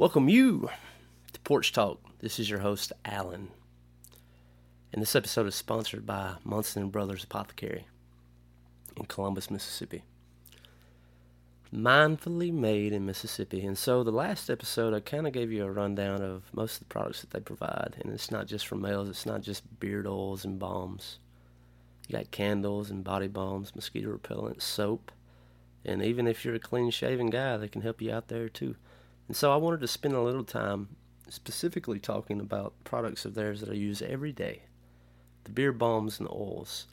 Welcome you to Porch Talk. This is your host, Alan. And this episode is sponsored by Munson Brothers Apothecary in Columbus, Mississippi. Mindfully made in Mississippi. And so the last episode, I kind of gave you a rundown of most of the products that they provide. And it's not just for males, it's not just beard oils and balms. You got candles and body balms, mosquito repellent, soap. And even if you're a clean shaven guy, they can help you out there too. And so I wanted to spend a little time specifically talking about products of theirs that I use every day the beer balms and the oils.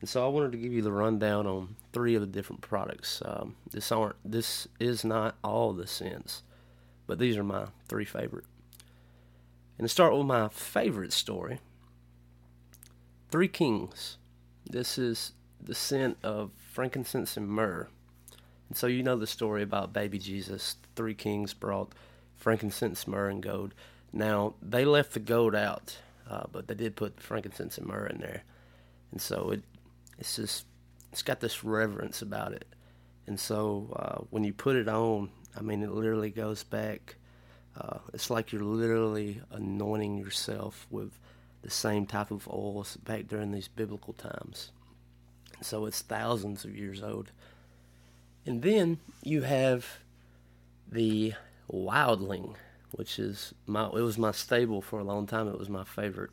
And so I wanted to give you the rundown on three of the different products. Um, this aren't this is not all the scents, but these are my three favorite. And to start with my favorite story, Three Kings. This is the scent of frankincense and myrrh. And so you know the story about baby Jesus. Three kings brought frankincense, myrrh, and gold. Now, they left the gold out, uh, but they did put frankincense and myrrh in there. And so it, it's just, it's got this reverence about it. And so uh, when you put it on, I mean, it literally goes back. Uh, it's like you're literally anointing yourself with the same type of oils back during these biblical times. So it's thousands of years old. And then you have the Wildling, which is my it was my stable for a long time. It was my favorite.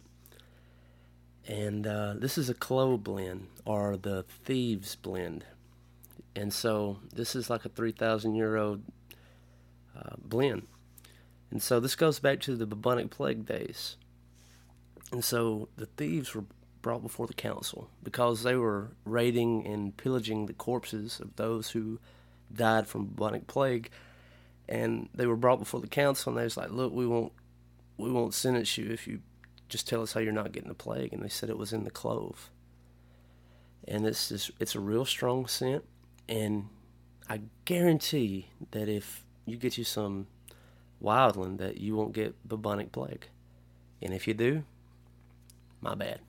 And uh, this is a clove blend or the Thieves blend. And so this is like a 3,000 year old uh, blend. And so this goes back to the bubonic plague days. And so the thieves were brought before the council because they were raiding and pillaging the corpses of those who died from bubonic plague. And they were brought before the council, and they was like, "Look, we won't, we won't sentence you if you just tell us how you're not getting the plague." And they said it was in the clove. And it's just, it's a real strong scent, and I guarantee that if you get you some Wildling, that you won't get bubonic plague. And if you do, my bad.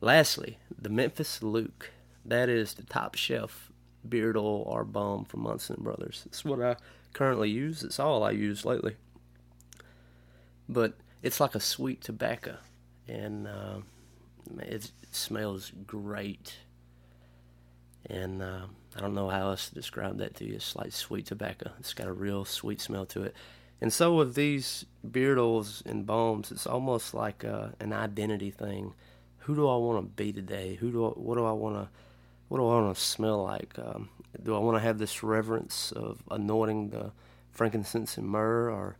Lastly, the Memphis Luke. That is the top shelf beard oil or balm from Munson Brothers. It's what I currently use. It's all I use lately. But it's like a sweet tobacco, and uh, it smells great. And uh, I don't know how else to describe that to you. It's like sweet tobacco. It's got a real sweet smell to it. And so with these beard oils and balms, it's almost like uh, an identity thing who do I want to be today? Who do I, what do I want to what do I want to smell like? Um, do I want to have this reverence of anointing the frankincense and myrrh, or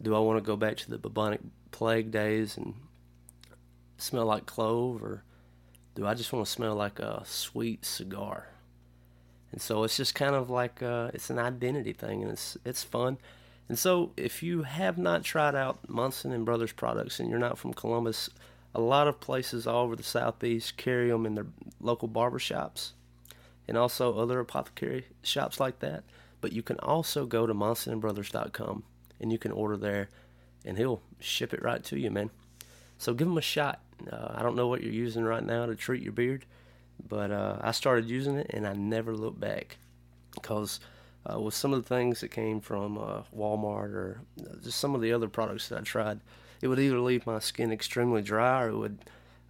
do I want to go back to the bubonic plague days and smell like clove, or do I just want to smell like a sweet cigar? And so it's just kind of like uh, it's an identity thing, and it's it's fun. And so if you have not tried out Munson and Brothers products, and you're not from Columbus a lot of places all over the southeast carry them in their local barber shops and also other apothecary shops like that. But you can also go to munsonandbrothers.com and you can order there and he'll ship it right to you, man. So give him a shot. Uh, I don't know what you're using right now to treat your beard, but uh, I started using it and I never looked back because uh, with some of the things that came from uh, Walmart or uh, just some of the other products that I tried, it would either leave my skin extremely dry or it would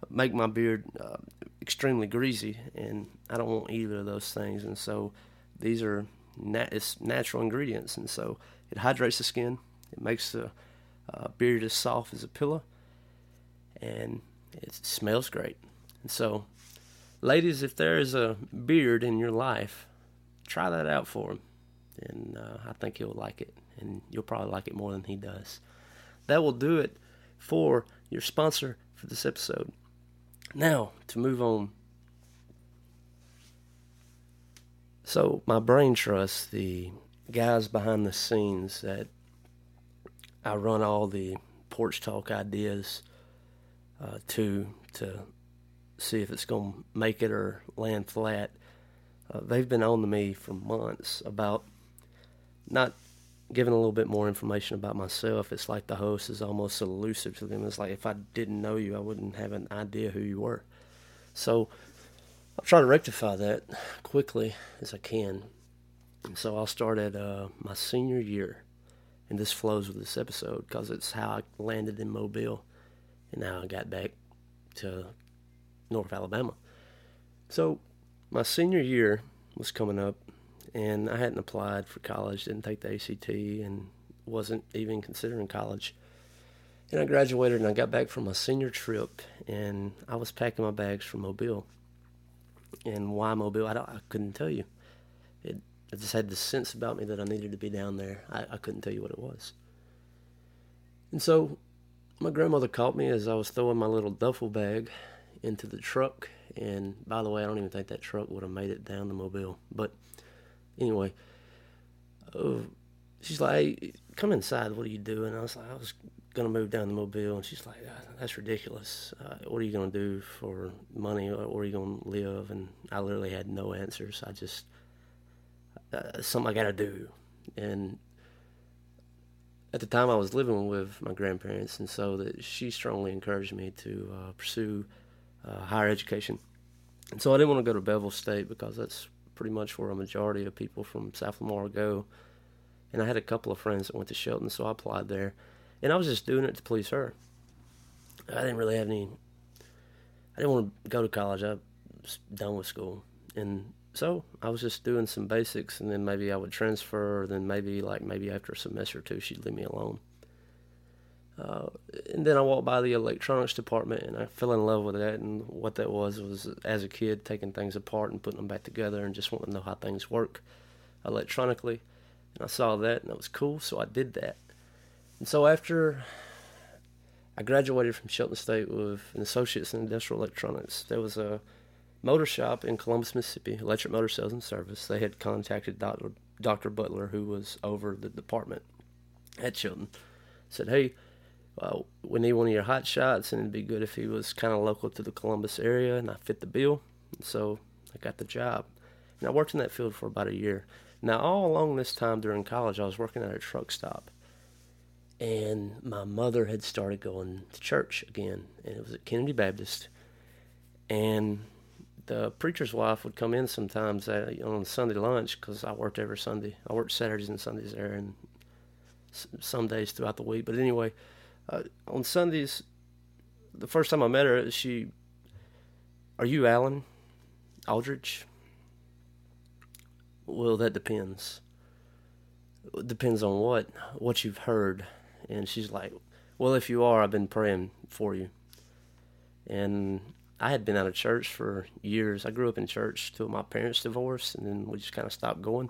make my beard uh, extremely greasy, and I don't want either of those things. And so these are nat- it's natural ingredients, and so it hydrates the skin. It makes the uh, beard as soft as a pillow, and it smells great. And so, ladies, if there is a beard in your life, try that out for him, and uh, I think he'll like it, and you'll probably like it more than he does. That will do it for your sponsor for this episode. Now, to move on. So, my brain trusts the guys behind the scenes that I run all the porch talk ideas uh, to to see if it's going to make it or land flat. Uh, they've been on to me for months about not giving a little bit more information about myself, it's like the host is almost elusive to them. It's like if I didn't know you, I wouldn't have an idea who you were. So I'll try to rectify that quickly as I can. So I'll start at uh, my senior year. And this flows with this episode because it's how I landed in Mobile and how I got back to North Alabama. So, my senior year was coming up, and I hadn't applied for college, didn't take the ACT, and wasn't even considering college. And I graduated and I got back from my senior trip, and I was packing my bags for Mobile. And why Mobile? I, I couldn't tell you. It, I just had this sense about me that I needed to be down there. I, I couldn't tell you what it was. And so my grandmother caught me as I was throwing my little duffel bag into the truck. And by the way, I don't even think that truck would have made it down to Mobile. But anyway, uh, she's like, hey, come inside. What are you doing? I was like, I was going to move down to Mobile. And she's like, ah, that's ridiculous. Uh, what are you going to do for money? Where are you going to live? And I literally had no answers. I just, uh, something I got to do. And at the time I was living with my grandparents, and so that she strongly encouraged me to uh, pursue uh, higher education. And so I didn't want to go to Bevill State because that's pretty much where a majority of people from South Lamar go. And I had a couple of friends that went to Shelton, so I applied there. And I was just doing it to please her. I didn't really have any. I didn't want to go to college. I was done with school, and so I was just doing some basics, and then maybe I would transfer. Then maybe like maybe after a semester or two, she'd leave me alone. Uh, and then I walked by the electronics department, and I fell in love with that. And what that was was, as a kid, taking things apart and putting them back together, and just wanting to know how things work electronically. And I saw that, and it was cool, so I did that. And so after I graduated from Shelton State with an associate's in industrial electronics, there was a motor shop in Columbus, Mississippi, Electric Motor Sales and Service. They had contacted Dr. Dr. Butler, who was over the department at Shelton, said, "Hey, well, we need one of your hot shots, and it'd be good if he was kind of local to the Columbus area." And I fit the bill, so I got the job. And I worked in that field for about a year. Now, all along this time during college, I was working at a truck stop, and my mother had started going to church again, and it was at Kennedy Baptist, and the preacher's wife would come in sometimes uh, on Sunday lunch because I worked every Sunday. I worked Saturdays and Sundays there, and some days throughout the week. But anyway, uh, on Sundays, the first time I met her, she, "Are you Alan Aldridge?" Well, that depends. Depends on what what you've heard, and she's like, "Well, if you are, I've been praying for you." And I had been out of church for years. I grew up in church till my parents divorced, and then we just kind of stopped going.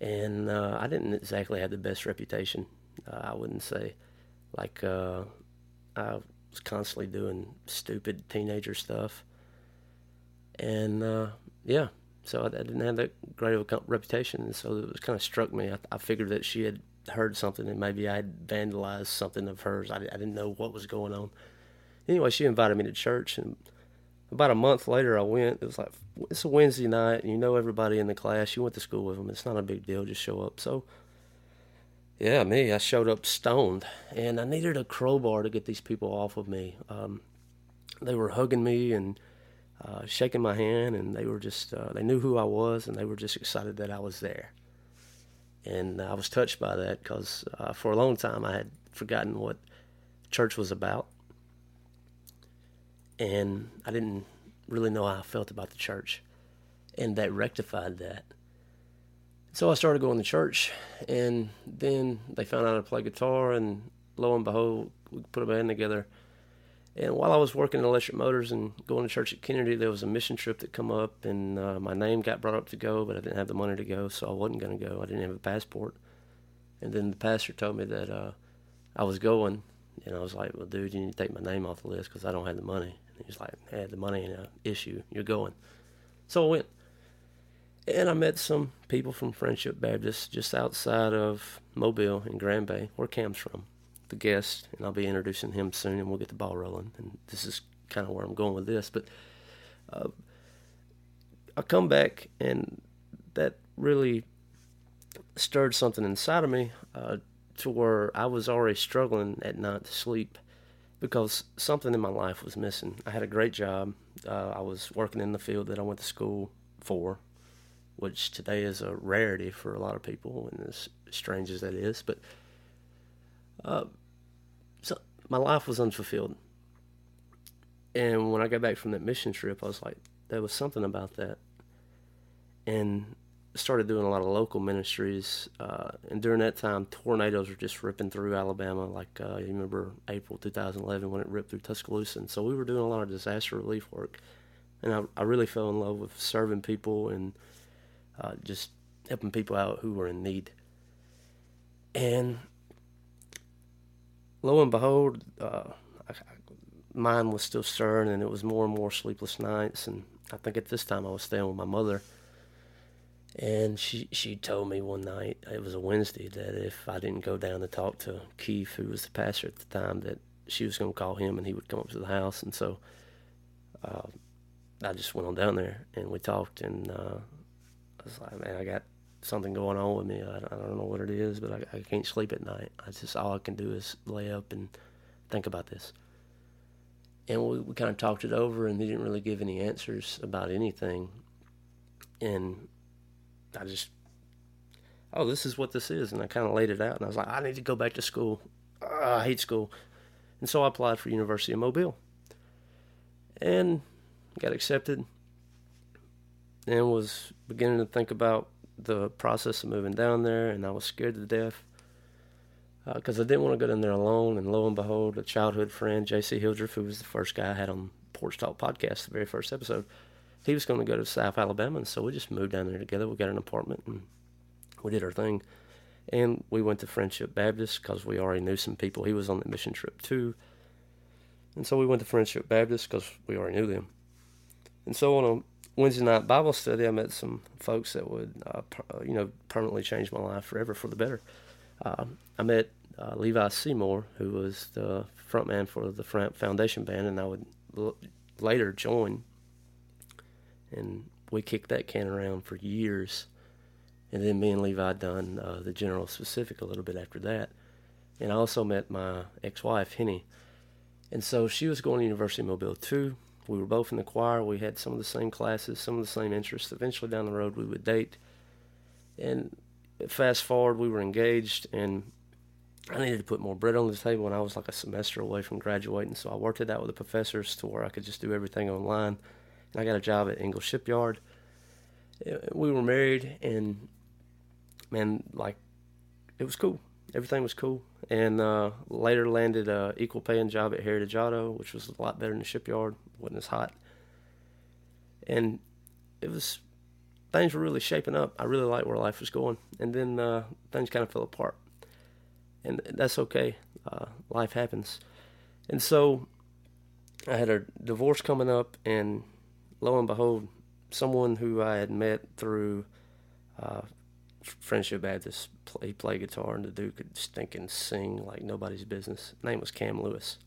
And uh, I didn't exactly have the best reputation. Uh, I wouldn't say, like uh, I was constantly doing stupid teenager stuff. And uh, yeah, so I, I, didn't have that great of a reputation, so it was kind of struck me. I, I, figured that she had heard something, and maybe I had vandalized something of hers. I, I didn't know what was going on anyway, she invited me to church, and about a month later, I went. It was like it's a Wednesday night, and you know everybody in the class. You went to school with them. It's not a big deal. Just show up. So, yeah, me, I showed up stoned, and I needed a crowbar to get these people off of me. Um, they were hugging me and uh, shaking my hand, and they were just uh, they knew who I was, and they were just excited that I was there. And I was touched by that because uh, for a long time I had forgotten what church was about and I didn't really know how I felt about the church, and that rectified that. So I started going to church, and then they found out I play guitar, and lo and behold, we put a band together. And while I was working in electric motors and going to church at Kennedy, there was a mission trip that come up, and uh, my name got brought up to go, but I didn't have the money to go, so I wasn't going to go. I didn't have a passport. And then the pastor told me that uh, I was going, and I was like, "Well, dude, you need to take my name off the list because I don't have the money." And he's like, hey, the money ain't an issue. You're going. So I went. And I met some people from Friendship Baptist just outside of Mobile in Grand Bay, where Camm's from, the guest. And I'll be introducing him soon, and we'll get the ball rolling. And this is kind of where I'm going with this. But uh, I come back, and that really stirred something inside of me uh, to where I was already struggling at night to sleep because something in my life was missing. I had a great job. Uh, I was working in the field that I went to school for, which today is a rarity for a lot of people, and as strange as that is. But uh, so my life was unfulfilled. And when I got back from that mission trip, I was like, there was something about that. And started doing a lot of local ministries. Uh, and during that time, tornadoes were just ripping through Alabama. Like uh, you remember April 2011 when it ripped through Tuscaloosa. And so we were doing a lot of disaster relief work. And I, I really fell in love with serving people and uh, just helping people out who were in need. And lo and behold, uh, I, mine was still stirring, and it was more and more sleepless nights. And I think at this time I was staying with my mother, and she she told me one night it was a Wednesday that if I didn't go down to talk to Keith, who was the pastor at the time, that she was going to call him and he would come up to the house. And so uh, I just went on down there and we talked, and uh, I was like, man, I got something going on with me. I, I don't know what it is, but I, I can't sleep at night. I just all I can do is lay up and think about this. And we, we kind of talked it over, and he didn't really give any answers about anything. And I just, oh, this is what this is. And I kind of laid it out, and I was like, I need to go back to school. Oh, I hate school. And so I applied for University of Mobile. And got accepted and was beginning to think about the process of moving down there, and I was scared to death because uh, I didn't want to go down there alone. And lo and behold, a childhood friend, J.C. Hildreth, who was the first guy I had on Porch Talk podcast, the very first episode, he was going to go to South Alabama, and so we just moved down there together. We got an apartment and we did our thing, and we went to Friendship Baptist because we already knew some people. He was on the mission trip too, and so we went to Friendship Baptist because we already knew them. And so on a Wednesday night Bible study, I met some folks that would, uh, per, you know, permanently change my life forever for the better. Uh, I met uh, Levi Seymour, who was the frontman for the Foundation Band, and I would l- later join. And we kicked that can around for years. And then me and Levi done uh, the General Specific a little bit after that. And I also met my ex-wife, Henny. And so she was going to University of Mobile too we were both in the choir. We had some of the same classes, some of the same interests. Eventually, down the road, we would date. And fast forward, we were engaged, and I needed to put more bread on the table. And I was like a semester away from graduating, so I worked it out with the professors to where I could just do everything online. And I got a job at Ingalls Shipyard. Uh, we were married, and man, like it was cool. Everything was cool. And uh, later landed a equal paying job at Heritage Auto, which was a lot better than the shipyard wasn't as hot. And it was things were really shaping up. I really liked where life was going, and then uh, things kind of fell apart, and that's okay. Uh, life happens, and so I had a divorce coming up, and lo and behold, someone who I had met through uh, Friendship Baptist, play play guitar, and the dude could stink and sing like nobody's business. His name was Camm Lewis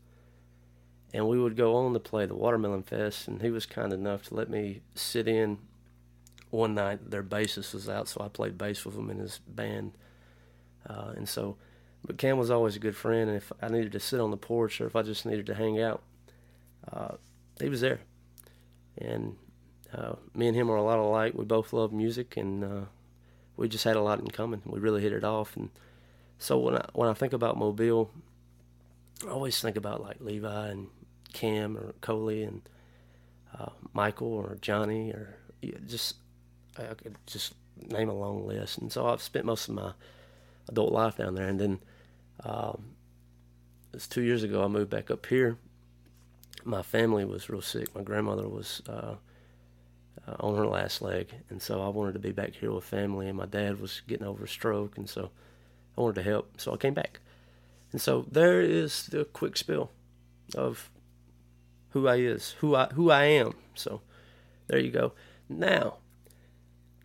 and we would go on to play the Watermelon Fest, and he was kind enough to let me sit in one night. Their bassist was out, so I played bass with him in his band, uh, and so. But Camm was always a good friend, and if I needed to sit on the porch or if I just needed to hang out, uh, he was there. And uh, me and him are a lot alike. We both love music, and uh, we just had a lot in common. We really hit it off, and so when I when I think about Mobile, I always think about like Levi and Camm or Coley and uh, Michael or Johnny or just I could just name a long list. And so I've spent most of my adult life down there. And then um, it's two years ago I moved back up here. My family was real sick. My grandmother was uh, uh, on her last leg, and so I wanted to be back here with family. And my dad was getting over a stroke, and so I wanted to help. So I came back. And so there is the quick spill of who I is, who I who I am. So there you go. Now,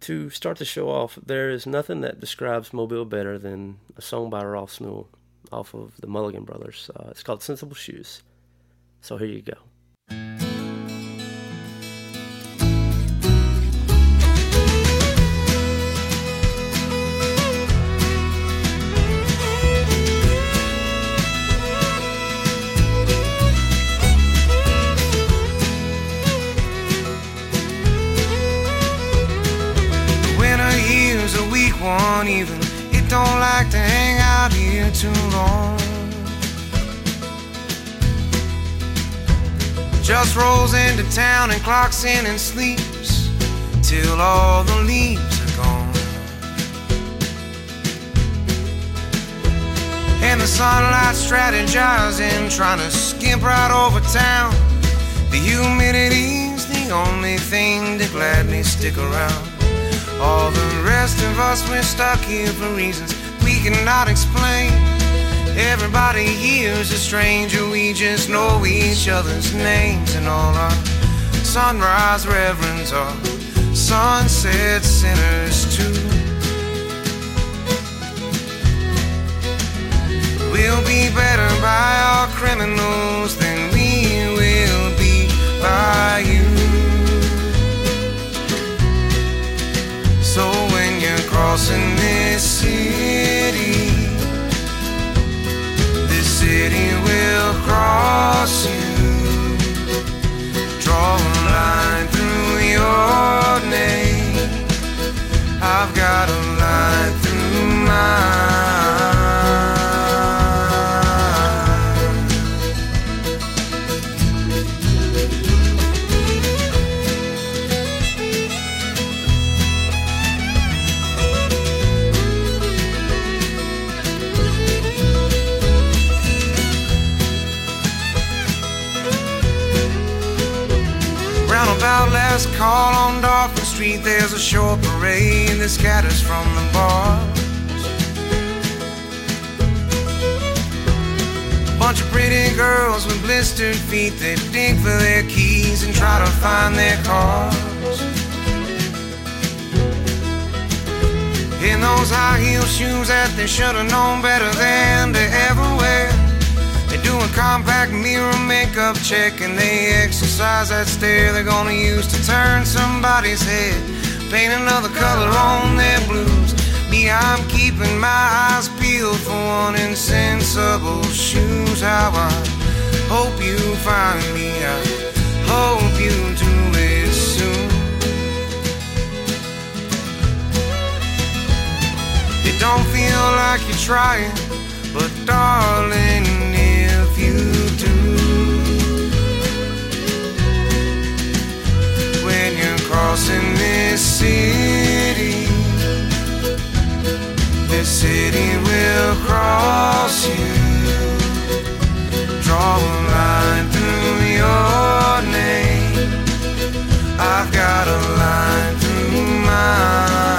to start the show off, there is nothing that describes Mobile better than a song by Ross Newell off of the Mulligan Brothers. Uh, it's called Sensible Shoes. So here you go. It don't like to hang out here too long. Just rolls into town and clocks in and sleeps till all the leaves are gone. And the sunlight strategizing, trying to skimp right over town. The humidity's the only thing to gladly stick around. All the rest of us, we're stuck here for reasons we cannot explain. Everybody here's a stranger, we just know each other's names and all our sunrise reverends are sunset sinners too. We'll be better by our criminals than we will be by you. Crossing this city, this city will cross you. Draw a line through your name. I've got a line through mine. Last call on Dauphin Street, there's a short parade that scatters from the bars. Bunch of pretty girls with blistered feet that dig for their keys and try to find their cars. In those high heel shoes that they should have known better than to ever wear. Compact mirror makeup check and they exercise that stare they're gonna use to turn somebody's head. Paint another color on their blues. Me, I'm keeping my eyes peeled for one insensible shoes. How I hope you find me. I hope you do it soon. It don't feel like you're trying, but darling, you're crossing this city, this city will cross you. Draw a line through your name. I've got a line through mine.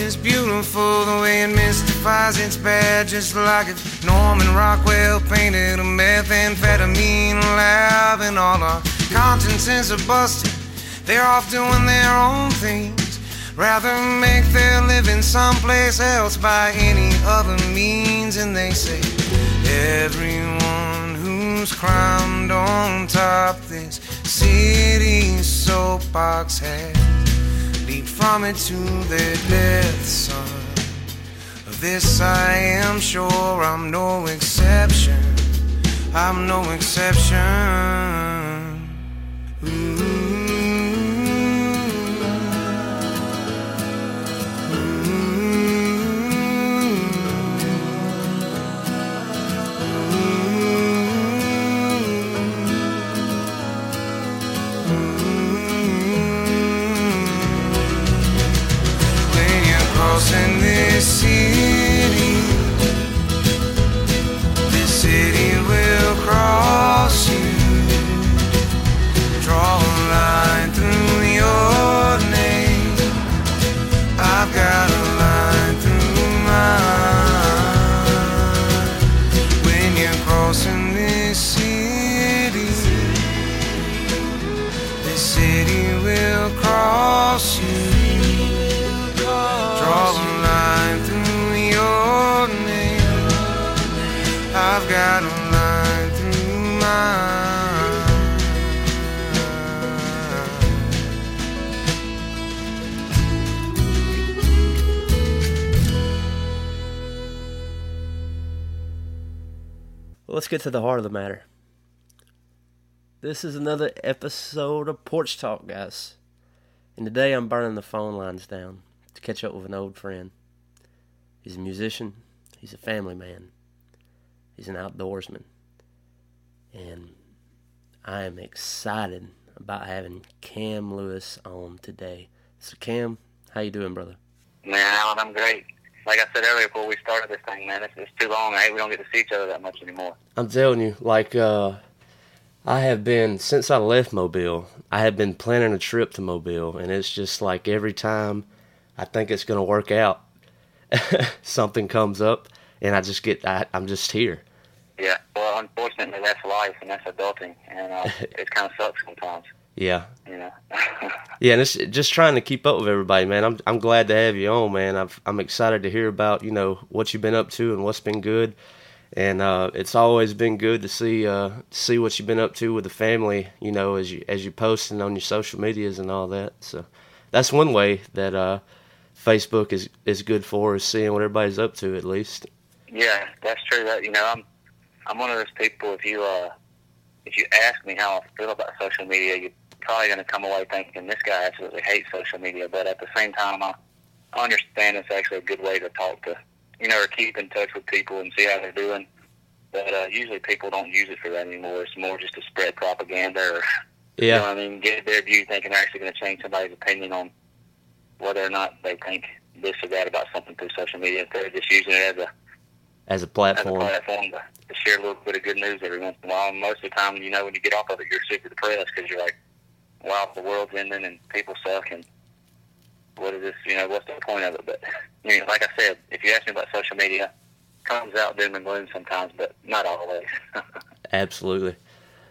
Is beautiful the way it mystifies its bad, just like if Norman Rockwell painted a methamphetamine lab and all our consciences are busted. They're off doing their own things. Rather make their living someplace else by any other means, and they say everyone who's climbed on top this city's soapbox has from it to their death, son. Of this I am sure I'm no exception. I'm no exception. Crossing get to the heart of the matter. This is another episode of Porch Talk, guys. And today I'm burning the phone lines down to catch up with an old friend. He's a musician, he's a family man, he's an outdoorsman. And I am excited about having Camm Lewis on today. So Camm, how you doing, brother? Man, Alan, I'm great. Like I said earlier before we started this thing, man, it's, it's too long. I hate we don't get to see each other that much anymore. I'm telling you, like uh I have been since I left Mobile. I have been planning a trip to Mobile, and it's just like every time I think it's going to work out, something comes up, and I just get I, I'm just here. Yeah, well, unfortunately, that's life and that's adulting, and uh, it kind of sucks sometimes. Yeah, You know. yeah, and it's just trying to keep up with everybody, man. I'm I'm glad to have you on, man. I've, I'm excited to hear about you know what you've been up to and what's been good, and uh, it's always been good to see uh, see what you've been up to with the family. You know, as you as you posting on your social medias and all that. So that's one way that uh, Facebook is is good for is seeing what everybody's up to at least. yeah, that's true. That you know, I'm I'm one of those people. If you uh, if you ask me how I feel about social media, you're probably going to come away thinking this guy absolutely hates social media. But at the same time, I I understand it's actually a good way to talk to, you know, or keep in touch with people and see how they're doing. But uh, usually people don't use it for that anymore. It's more just to spread propaganda or You know Yeah, what I mean? Get their view thinking they're actually going to change somebody's opinion on whether or not they think this or that about something through social media. Of just using it as a, as a as a platform. platform to, to share a little bit of good news every once in a while. And most of the time, you know, when you get off of it, you're super depressed because you're like, wow, the world's ending and people suck and what is this, you know, what's the point of it? But, you know, like I said, if you ask me about social media, it comes out doom and gloom sometimes, but not always. Absolutely.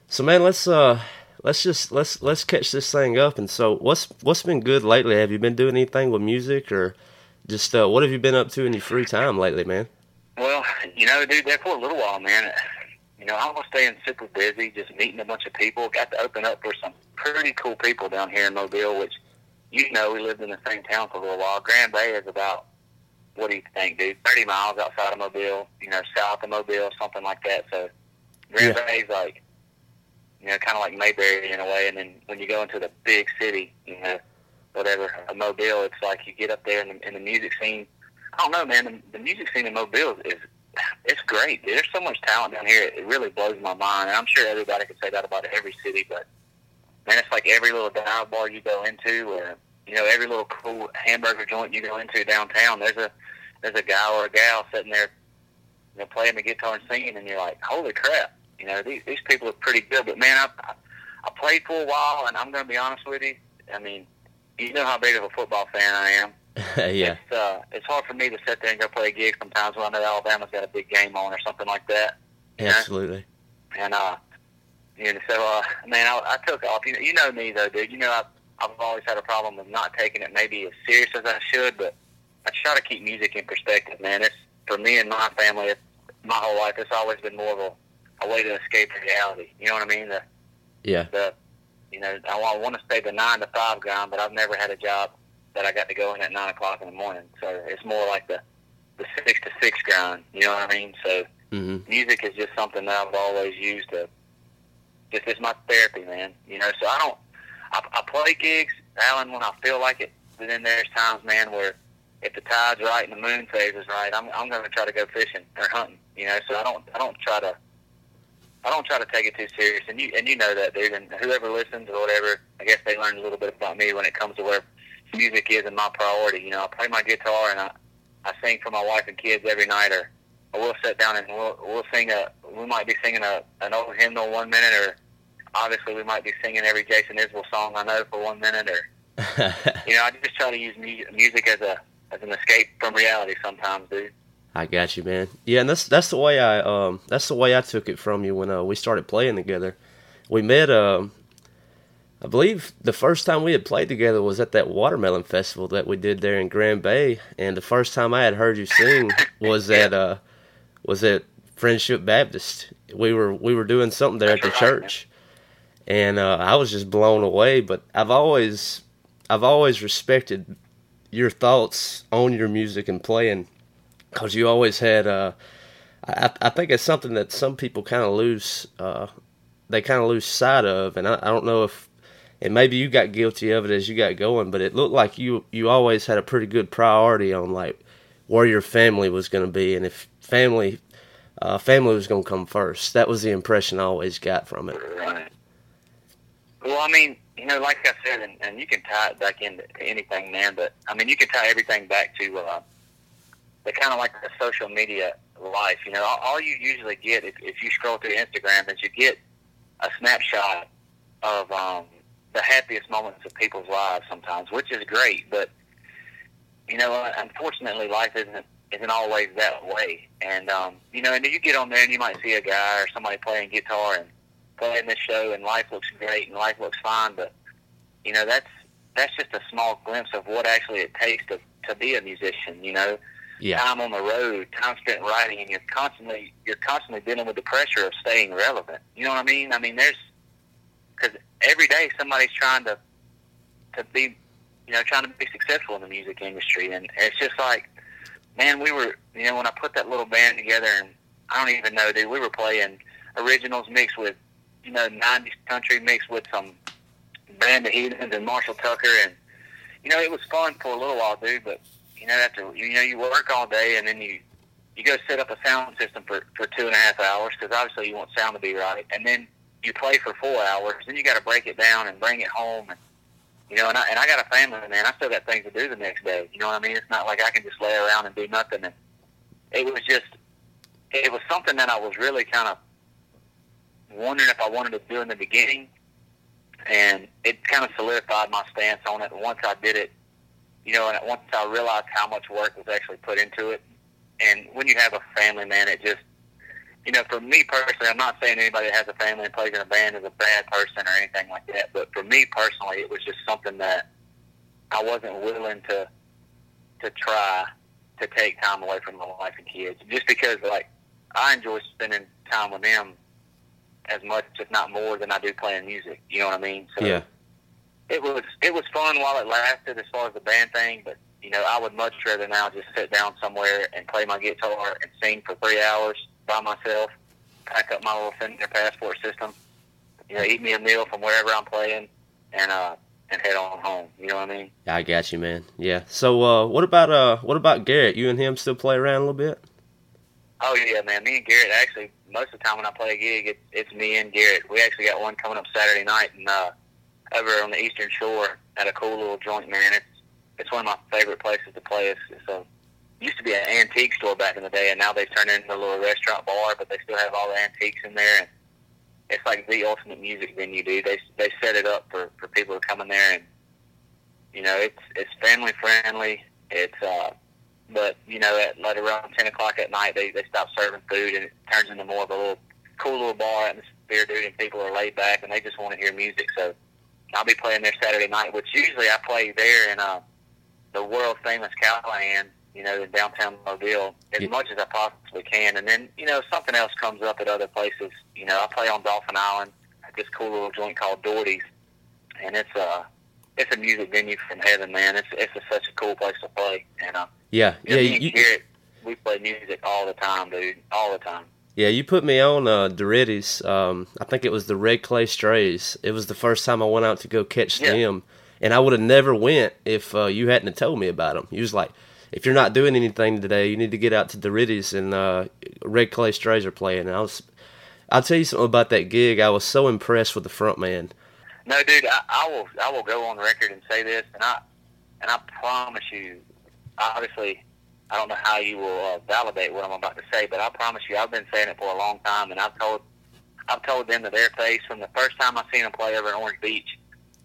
So man, let's uh let's just let's let's catch this thing up. And so, what's what's been good lately? Have you been doing anything with music or just uh, what have you been up to in your free time lately, man? Well, you know, dude, there for a little while, man. Know, I was staying super busy, just meeting a bunch of people. Got to open up for some pretty cool people down here in Mobile, which, you know, we lived in the same town for a little while. Grand Bay is about, what do you think, dude? 30 miles outside of Mobile, you know, south of Mobile, something like that. So Grand Yeah. Bay's like, you know, kind of like Mayberry in a way. And then when you go into the big city, you know, whatever, uh, Mobile, it's like you get up there in the, in the music scene. I don't know, man. The, the music scene in Mobile is it's great. There's so much talent down here. It really blows my mind. And I'm sure everybody could say that about every city, but man, it's like every little dive bar you go into, or you know, every little cool hamburger joint you go into downtown. There's a there's a guy or a gal sitting there, you know, playing the guitar and singing, and you're like, holy crap! You know, these these people are pretty good. But man, I I, played for a while, and I'm gonna be honest with you. I mean, you know how big of a football fan I am. yeah, It's, uh, it's hard for me to sit there and go play a gig sometimes when I know Alabama's got a big game on or something like that. Absolutely. And, uh, you know, so, uh, man, I, I took off. You know, you know me, though, dude. You know, I've, I've always had a problem with not taking it maybe as serious as I should, but I try to keep music in perspective, man. It's, for me and my family, it's, my whole life, it's always been more of a, a way to escape reality. You know what I mean? The, Yeah, the you know I, I want to stay the nine to five grind, but I've never had a job that I got to go in at nine o'clock in the morning. So it's more like the the six to six grind. You know what I mean? So hmm music is just something that I've always used to just it's my therapy, man. You know, so I don't I, I play gigs, Alan, when I feel like it. But then there's times, man, where if the tide's right and the moon phase is right, I'm I'm going to try to go fishing or hunting. You know, so I don't I don't try to I don't try to take it too serious, and you and you know that, dude. And whoever listens or whatever, I guess they learn a little bit about me when it comes to where music is and my priority. You know, I play my guitar and I I sing for my wife and kids every night, or, or we'll sit down and we'll we'll sing a we might be singing a an old hymnal one minute, or obviously we might be singing every Jason Isbell song I know for one minute, or you know, I just try to use mu- music as a as an escape from reality sometimes, dude. I got you, man. Yeah, and that's that's the way I um that's the way I took it from you when uh, we started playing together. We met um I believe the first time we had played together was at that watermelon festival that we did there in Grand Bay, and the first time I had heard you sing was at uh was at Friendship Baptist. We were we were doing something there at the church, and uh, I was just blown away. But I've always I've always respected your thoughts on your music and playing because you always had uh I, I think it's something that some people kind of lose uh they kind of lose sight of, and I, I don't know if and maybe you got guilty of it as you got going, but it looked like you you always had a pretty good priority on like where your family was going to be, and if family uh, family was going to come first. That was the impression I always got from it. Right. Well, I mean, you know, like I said, and, and you can tie it back into anything, man. But I mean, you can tie everything back to uh, the kind of like the social media life. You know, all, all you usually get if, if you scroll through Instagram is you get a snapshot of um, the happiest moments of people's lives sometimes, which is great. But you know, unfortunately, life isn't isn't always that way. And um, you know, and you get on there and you might see a guy or somebody playing guitar and playing this show, and life looks great and life looks fine. But you know, that's that's just a small glimpse of what actually it takes to to be a musician. You know, Yeah. time on the road, time spent writing, and you're constantly you're constantly dealing with the pressure of staying relevant. You know what I mean? I mean, there's because every day somebody's trying to to be, you know, trying to be successful in the music industry, and it's just like, man, we were, you know, when I put that little band together, and I don't even know, dude, we were playing originals mixed with, you know, '90s country mixed with some Band of Heathens and Marshall Tucker, and you know, it was fun for a little while, dude, but you know, after you know, you work all day, and then you you go set up a sound system for for two and a half hours because obviously you want sound to be right, and then you play for four hours, then you got to break it down and bring it home, and you know, and I and I got a family, man. I still got things to do the next day. You know what I mean? It's not like I can just lay around and do nothing. And it was just, it was something that I was really kind of wondering if I wanted to do in the beginning, and it kind of solidified my stance on it. Once I did it, you know, and once I realized how much work was actually put into it, and when you have a family, man, it just you know, for me personally, I'm not saying anybody that has a family and plays in a band is a bad person or anything like that. But for me personally, it was just something that I wasn't willing to to try to take time away from my wife and kids, just because like I enjoy spending time with them as much, if not more, than I do playing music. You know what I mean? So Yeah. it was it was fun while it lasted as far as the band thing, but you know, I would much rather now just sit down somewhere and play my guitar and sing for three hours by myself, pack up my little Fender passport system, you know, eat me a meal from wherever I'm playing, and uh, and head on home. You know what I mean? I got you, man. Yeah. So, uh, what about uh, what about Garrett? You and him still play around a little bit? Oh yeah, man. Me and Garrett actually most of the time when I play a gig, it's it's me and Garrett. We actually got one coming up Saturday night, and uh, over on the Eastern Shore at a cool little joint, man. It's it's one of my favorite places to play. It's, it's a used to be an antique store back in the day, and now they've turned it into a little restaurant bar, but they still have all the antiques in there. And it's like the ultimate music venue, dude. They they set it up for for people to come in there, and you know it's it's family friendly. It's uh, but you know at like around ten o'clock at night, they they stop serving food, and it turns into more of a little cool little bar atmosphere, dude. And people are laid back, and they just want to hear music. So I'll be playing there Saturday night, which usually I play there in uh the world famous Callaghan, you know, in downtown Mobile, as Yeah. much as I possibly can. And then, you know, something else comes up at other places, you know, I play on Dauphin Island at this cool little joint called Dority's, and it's uh it's a music venue from heaven, man. It's it's a, such a cool place to play, and uh, Yeah. yeah, Yeah. me and You, Garrett, we play music all the time, dude, all the time. yeah. You put me on uh, Dority's. Um, I think it was the Red Clay Strays. It was the first time I went out to go catch Yeah. them, and I would have never went if uh, you hadn't told me about them. You was like. If you're not doing anything today, you need to get out to Dority's and uh, Red Clay Strays are playing. And I was, I'll tell you something about that gig. I was so impressed with the front man. No, dude, I, I will I will go on record and say this, and I and I promise you, obviously, I don't know how you will uh, validate what I'm about to say, but I promise you, I've been saying it for a long time, and I've told I've told them to their face from the first time I seen them play over in Orange Beach.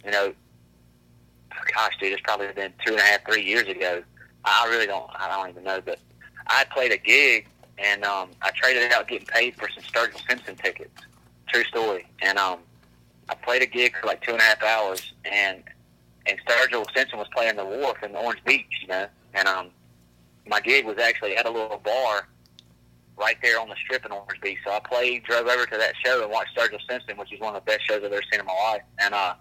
You know, gosh, dude, it's probably been two and a half, three years ago. I really don't I don't even know, but I played a gig and um, I traded out getting paid for some Sturgill Simpson tickets. True story, and um. I played a gig for like two and a half hours, and and Sturgill Simpson was playing the Wharf in Orange Beach, you know, and um, my gig was actually at a little bar right there on the strip in Orange Beach. So I played, drove over to that show and watched Sturgill Simpson, which is one of the best shows I've ever seen in my life. And uh,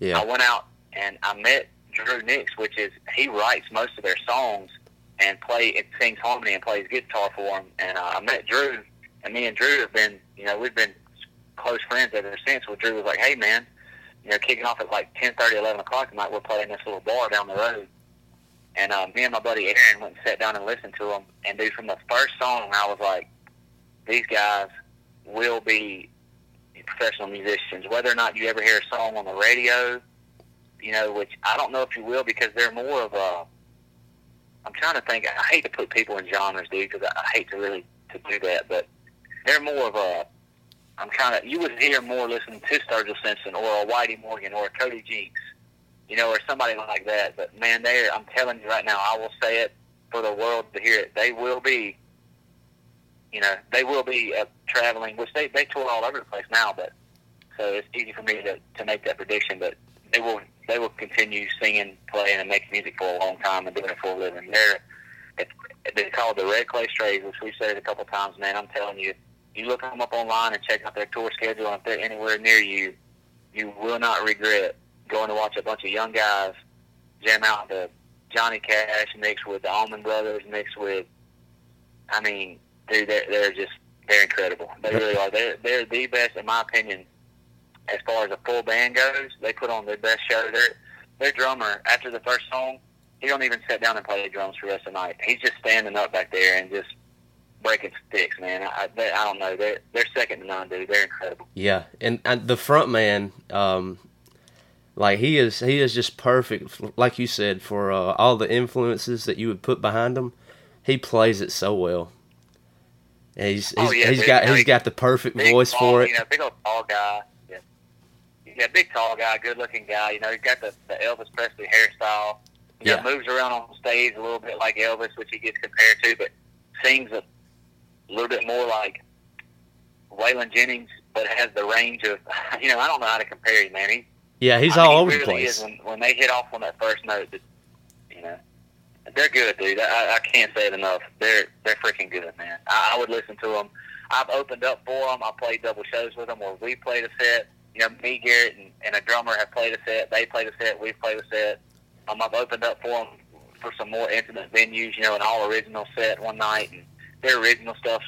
Yeah. I went out and I met Drew Nix, which is he writes most of their songs and play and sings harmony and plays guitar for them. And uh, I met Drew, and me and Drew have been, you know, we've been close friends ever since. Well, Drew was like, "Hey, man, you know, kicking off at like ten thirty, eleven o'clock tonight. We're playing this little bar down the road." And uh, me and my buddy Aaron went and sat down and listened to them. And dude, from the first song, I was like, "These guys will be professional musicians. Whether or not you ever hear a song on the radio, you know, which I don't know if you will because they're more of a. I'm trying to think. I hate to put people in genres, dude, because I, I hate to really to do that, but they're more of a. I'm kind of. You would hear more listening to Sturgill Simpson or a Whitey Morgan or a Cody Jinks, you know, or somebody like that. But man, they're. I'm telling you right now, I will say it for the world to hear it. They will be. You know, they will be uh, traveling, which they they tour all over the place now, but so it's easy for me to to make that prediction. But they will they will continue singing, playing, and making music for a long time and doing it for a living. They're they're called the Red Clay Strays, which we've said it a couple times. Man, I'm telling you, you look them up online and check out their tour schedule, and if they're anywhere near you, you will not regret going to watch a bunch of young guys jam out the Johnny Cash mixed with the Allman Brothers mixed with. I mean, dude, they're they're just they're incredible. They really are. They're they're the best in my opinion as far as a full band goes. They put on their best show. Their their drummer after the first song, he don't even sit down and play the drums for the rest of the night. He's just standing up back there and just breaking sticks, man. I they, I don't know. They're they're second to none, dude. They're incredible. Yeah, and, and the front man, um, like he is, he is just perfect. Like you said, for uh, all the influences that you would put behind him, he plays it so well. And he's he's, Oh, yeah, he's dude. got he's he- got the perfect voice tall, for it. You know, big old tall guy. Yeah, big tall guy, good looking guy. You know, he's got the, the Elvis Presley hairstyle. You know, Yeah. moves around on stage a little bit like Elvis, which he gets compared to, but sings a little bit more like Waylon Jennings, but has the range of, you know, I don't know how to compare him, man. He, Yeah, he's I mean, all he over the place. Is when, when they hit off on that first note, that, you know, they're good, dude. I, I can't say it enough. They're they're freaking good, man. I, I would listen to them. I've opened up for them. I played double shows with them where we played a set. You know, me, Garrett, and, and a drummer have played a set. They played a set. We've played a set. Um, I've opened up for them for some more intimate venues. You know, an all original set one night, and their original stuff's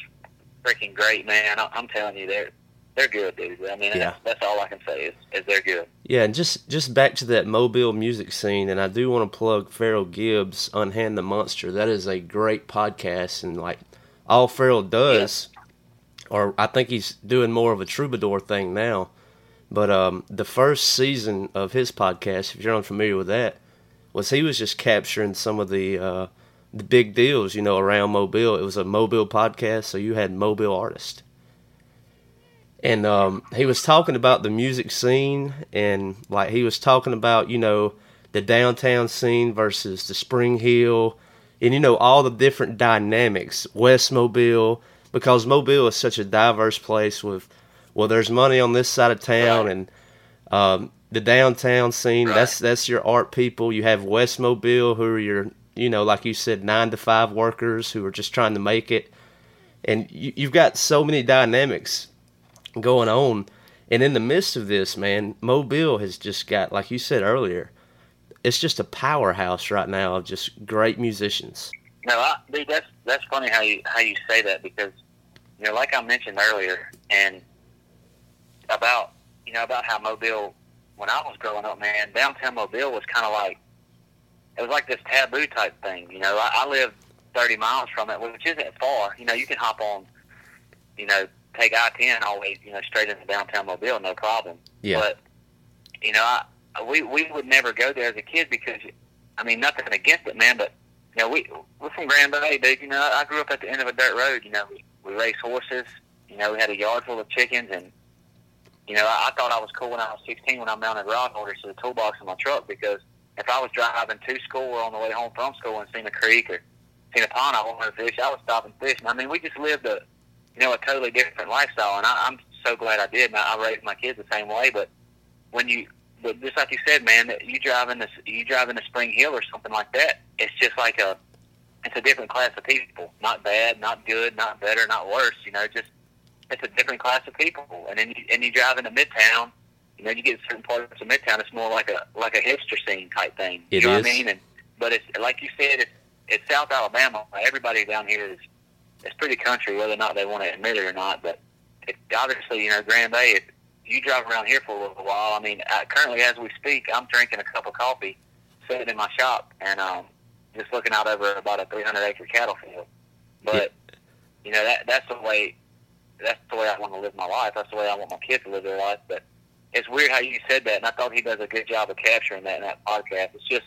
freaking great, man. I, I'm telling you, they're they're good, dude. I mean, Yeah. that's, that's all I can say is, is they're good. Yeah, and just just back to that Mobile music scene, and I do want to plug Farrell Gibbs, Unhand the Monster. That is a great podcast, and like all Farrell does, or I think he's doing more of a troubadour thing now. But um, the first season of his podcast, if you're unfamiliar with that, was he was just capturing some of the uh, the big deals, you know, around Mobile. It was a Mobile podcast, so you had Mobile artists and um, he was talking about the music scene and like he was talking about you know the downtown scene versus the spring hill and you know all the different dynamics west mobile because mobile is such a diverse place with well there's money on this side of town and um, the downtown scene Right. that's that's your art people you have west mobile who are your you know like you said nine to five workers who are just trying to make it and you, you've got so many dynamics going on. And in the midst of this, man, Mobile has just got, like you said earlier, it's just a powerhouse right now of just great musicians. No, I, dude, that's that's funny how you how you say that because you know, like I mentioned earlier, and about you know about how Mobile when I was growing up, man, downtown Mobile was kind of like it was like this taboo type thing. You know, I, I lived thirty miles from it, which isn't far. You know, you can hop on, you know, take I ten all the way, you know, straight into downtown Mobile, no problem. Yeah. But you know, I we we would never go there as a kid because I mean nothing against it, man, but you know, we we're from Grand Bay, dude. You know, I grew up at the end of a dirt road. You know, we, we raced horses. You know, we had a yard full of chickens, and you know, I, I thought I was cool when I was 16 when I mounted rod holders to the toolbox in my truck because if I was driving to school or on the way home from school and seen a creek or seen a pond I wanted to fish, I would stop and fish. And I mean, we just lived a you know a totally different lifestyle, and I, I'm so glad I did. I, I raised my kids the same way. But when you but just like you said, man, you drive in this, you drive into Spring Hill or something like that. It's just like a, it's a different class of people. Not bad, not good, not better, not worse. You know, just it's a different class of people. And then you, and you drive into Midtown. You know, you get certain parts of Midtown. It's more like a like a hipster scene type thing. It you know is. what I mean? And but it's like you said, it's it's South Alabama. Everybody down here is it's pretty country, whether or not they want to admit it or not. But if, obviously, you know, Grand Bay, if you drive around here for a little while, I mean, I, currently as we speak, I'm drinking a cup of coffee, sitting in my shop, and um, just looking out over about a 300 acre cattle field. But you know, that that's the way that's the way I want to live my life. That's the way I want my kids to live their life. But it's weird how you said that, and I thought he does a good job of capturing that in that podcast. It's just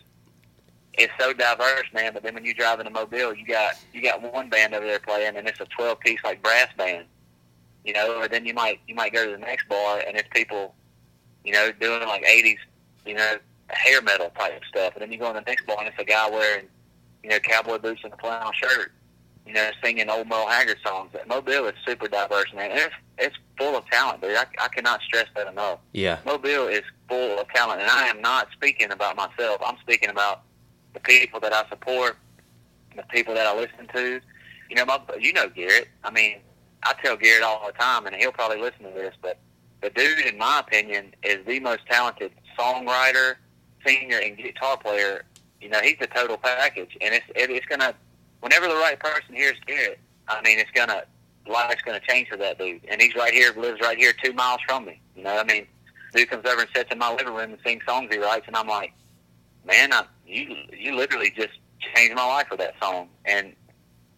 it's so diverse, man. But then when you drive into Mobile, you got you got one band over there playing, and it's a twelve piece like brass band, you know. Or then you might you might go to the next bar, and it's people, you know, doing like eighties, you know, hair metal type stuff. And then you go in the next bar, and it's a guy wearing, you know, cowboy boots and a flannel shirt, you know, singing old Merle Haggard songs. Mobile is super diverse, man. And it's it's full of talent, dude. I, I cannot stress that enough. Yeah. Mobile is full of talent, and I am not speaking about myself. I'm speaking about the people that I support, the people that I listen to. You know, my, you know Garrett. I mean, I tell Garrett all the time, and he'll probably listen to this, but the dude, in my opinion, is the most talented songwriter, singer, and guitar player. You know, he's the total package, and it's it, it's gonna. Whenever the right person hears Garrett, I mean, it's gonna life's gonna change for that dude, and he's right here, lives right here, two miles from me. You know, I mean, dude comes over and sits in my living room and sings songs he writes, and I'm like, man, I, you you literally just changed my life with that song. And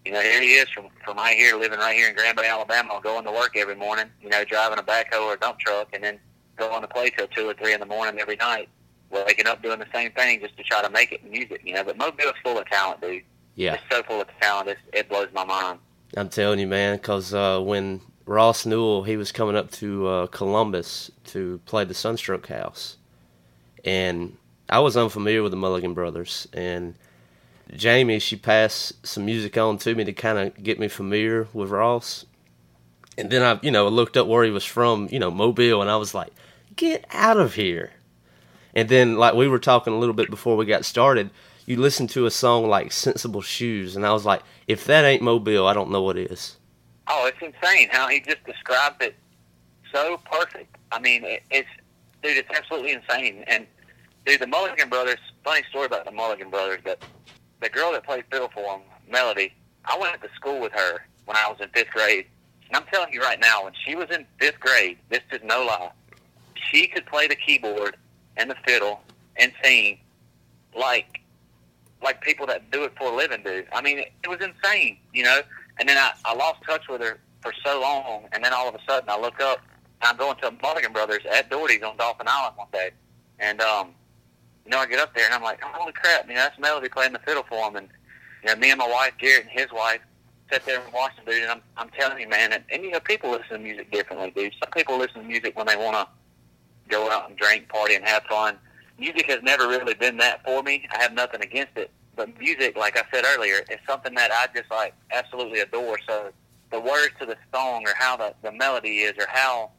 you know, here he is from from right here, living right here in Grand Bay, Alabama, going to work every morning. You know, driving a backhoe or a dump truck, and then going to play till two or three in the morning every night. Waking up doing the same thing just to try to make it music. You know, but Mobile's full of talent, dude. Yeah, it's so full of talent. It's, it blows my mind. I'm telling you, man, because uh, when Ross Newell he was coming up to uh, Columbus to play the Sunstroke House, and I was unfamiliar with the Mulligan Brothers, and Jamie she passed some music on to me to kind of get me familiar with Ross, and then I you know looked up where he was from, you know Mobile, and I was like, get out of here. And then like we were talking a little bit before we got started, you listen to a song like Sensible Shoes, and I was like, if that ain't Mobile, I don't know what is. Oh, it's insane how he just described it so perfect. I mean, it, it's dude, it's absolutely insane, and dude, the Mulligan brothers. Funny story about the Mulligan brothers. But the girl that played fiddle for them, Melody, I went to school with her when I was in fifth grade. And I'm telling you right now, when she was in fifth grade, this is no lie, she could play the keyboard and the fiddle and sing like like people that do it for a living do. I mean, it, it was insane, you know. And then I, I lost touch with her for so long, and then all of a sudden I look up and I'm going to Mulligan Brothers at Dority's on Dauphin Island one day, and um, you know, I get up there and I'm like, holy crap, you know, that's Melody playing the fiddle for him. And, you know, me and my wife, Garrett, and his wife sat there and watched the dude. And I'm, I'm telling you, man, and, and, you know, people listen to music differently, dude. Some people listen to music when they want to go out and drink, party, and have fun. Music has never really been that for me. I have nothing against it. But mm-hmm. music, like I said earlier, is something that I just, like, absolutely adore. So the words to the song or how the, the melody is or how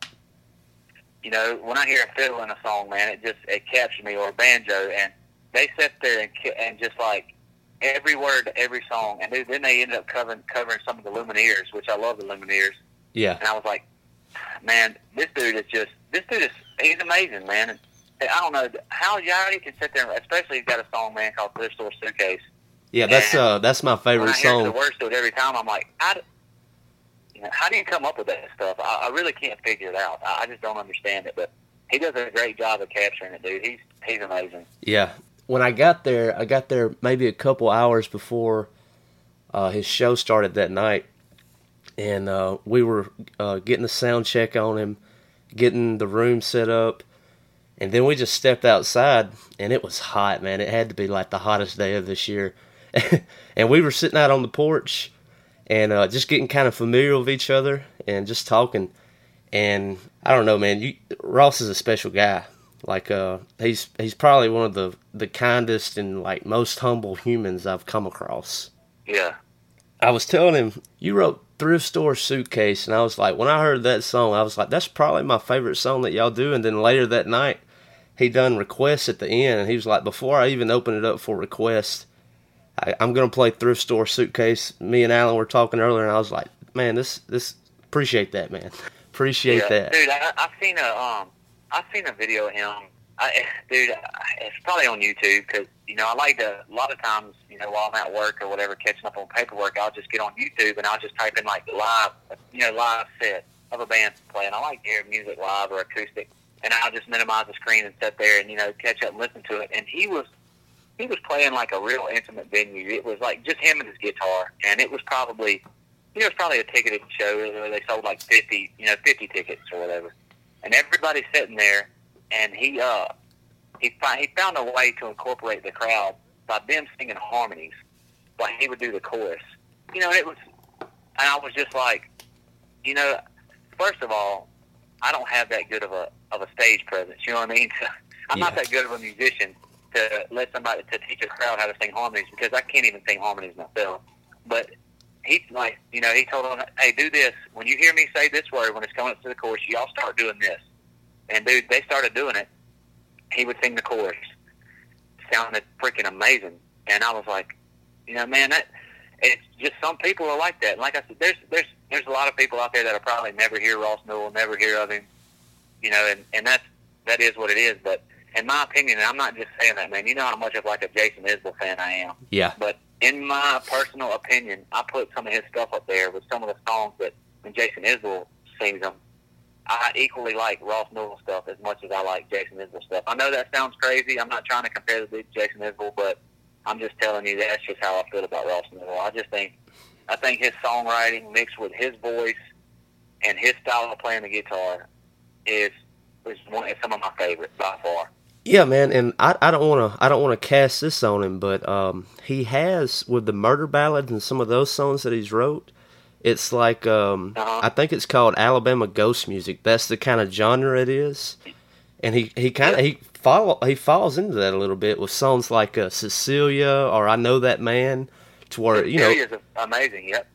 you know, when I hear a fiddle in a song, man, it just it captures me or a banjo, and they sit there and and just like every word every song, and then they ended up covering covering some of the Lumineers, which I love the Lumineers. Yeah, and I was like, man, this dude is just this dude is he's amazing, man. And I don't know how y'all can sit there, especially he's got a song, man, called Thrift Store Suitcase. Yeah, that's and uh that's my favorite when I hear The words to it every time. I'm like, I, how do you come up with that stuff? I, I really can't figure it out. I, I just don't understand it. But he does a great job of capturing it, dude. He's he's amazing. Yeah. When I got there, I got there maybe a couple hours before uh, his show started that night, and uh, we were uh, getting the sound check on him, getting the room set up, and then we just stepped outside, and it was hot, man. It had to be like the hottest day of this year, and we were sitting out on the porch and uh, just getting kind of familiar with each other and just talking. And I don't know, man. You, Ross is a special guy. Like uh, he's he's probably one of the the kindest and like most humble humans I've come across. Yeah. I was telling him you wrote thrift store suitcase, and I was like, when I heard that song, I was like, that's probably my favorite song that y'all do. And then later that night, he done requests at the end, and he was like, before I even open it up for requests, I, am gonna play thrift store suitcase. Me and Alan were talking earlier, and I was like, man, this this appreciate that, man. Appreciate yeah, that, dude. I, I've seen a um, I've seen a video of him. I, dude, it's probably on YouTube because you know I like to. A lot of times, you know, while I'm at work or whatever, catching up on paperwork, I'll just get on YouTube and I'll just type in like live, you know, live set of a band playing. I like to hear music live or acoustic, and I'll just minimize the screen and sit there and you know catch up and listen to it. And he was he was playing like a real intimate venue. It was like just him and his guitar, and it was probably you know, it was probably a ticketed show they sold like fifty, you know, fifty tickets or whatever, and everybody's sitting there, and he uh he fi- he found a way to incorporate the crowd by them singing harmonies, like he would do the chorus, you know, it was, and I was just like, you know, first of all, I don't have that good of a of a stage presence, you know what I mean? I'm not that good of a musician to let somebody to teach a crowd how to sing harmonies because I can't even sing harmonies myself. But he like you know he told them, hey, do this when you hear me say this word when it's coming up to the chorus, y'all start doing this. And dude, they started doing it. He would sing the chorus. Sounded freaking amazing, and I was like, you know, man, that it's just some people are like that. And like I said, there's there's there's a lot of people out there that'll probably never hear Ross Newell, never hear of him, you know, and and that's that is what it is. But in my opinion, and I'm not just saying that, man. You know how much of like a Jason Isbell fan I am. Yeah. But in my personal opinion, I put some of his stuff up there with some of the songs that when Jason Isbell sings them. I equally like Ross Newell stuff as much as I like Jason Isbell stuff. I know that sounds crazy. I'm not trying to compare the big Jason Isbell, but I'm just telling you that's just how I feel about Ross Newell. I just think I think his songwriting mixed with his voice and his style of playing the guitar is is one is some of my favorites by far. Yeah, man, and I, I don't want to I don't want to cast this on him, but um, he has with the murder ballads and some of those songs that he's wrote. It's like um, Uh-huh. I think it's called Alabama ghost music. That's the kind of genre it is, and he he kind of he follow he falls into that a little bit with songs like uh, Cecilia or I know that man, to where you know Cecilia's amazing. Yep.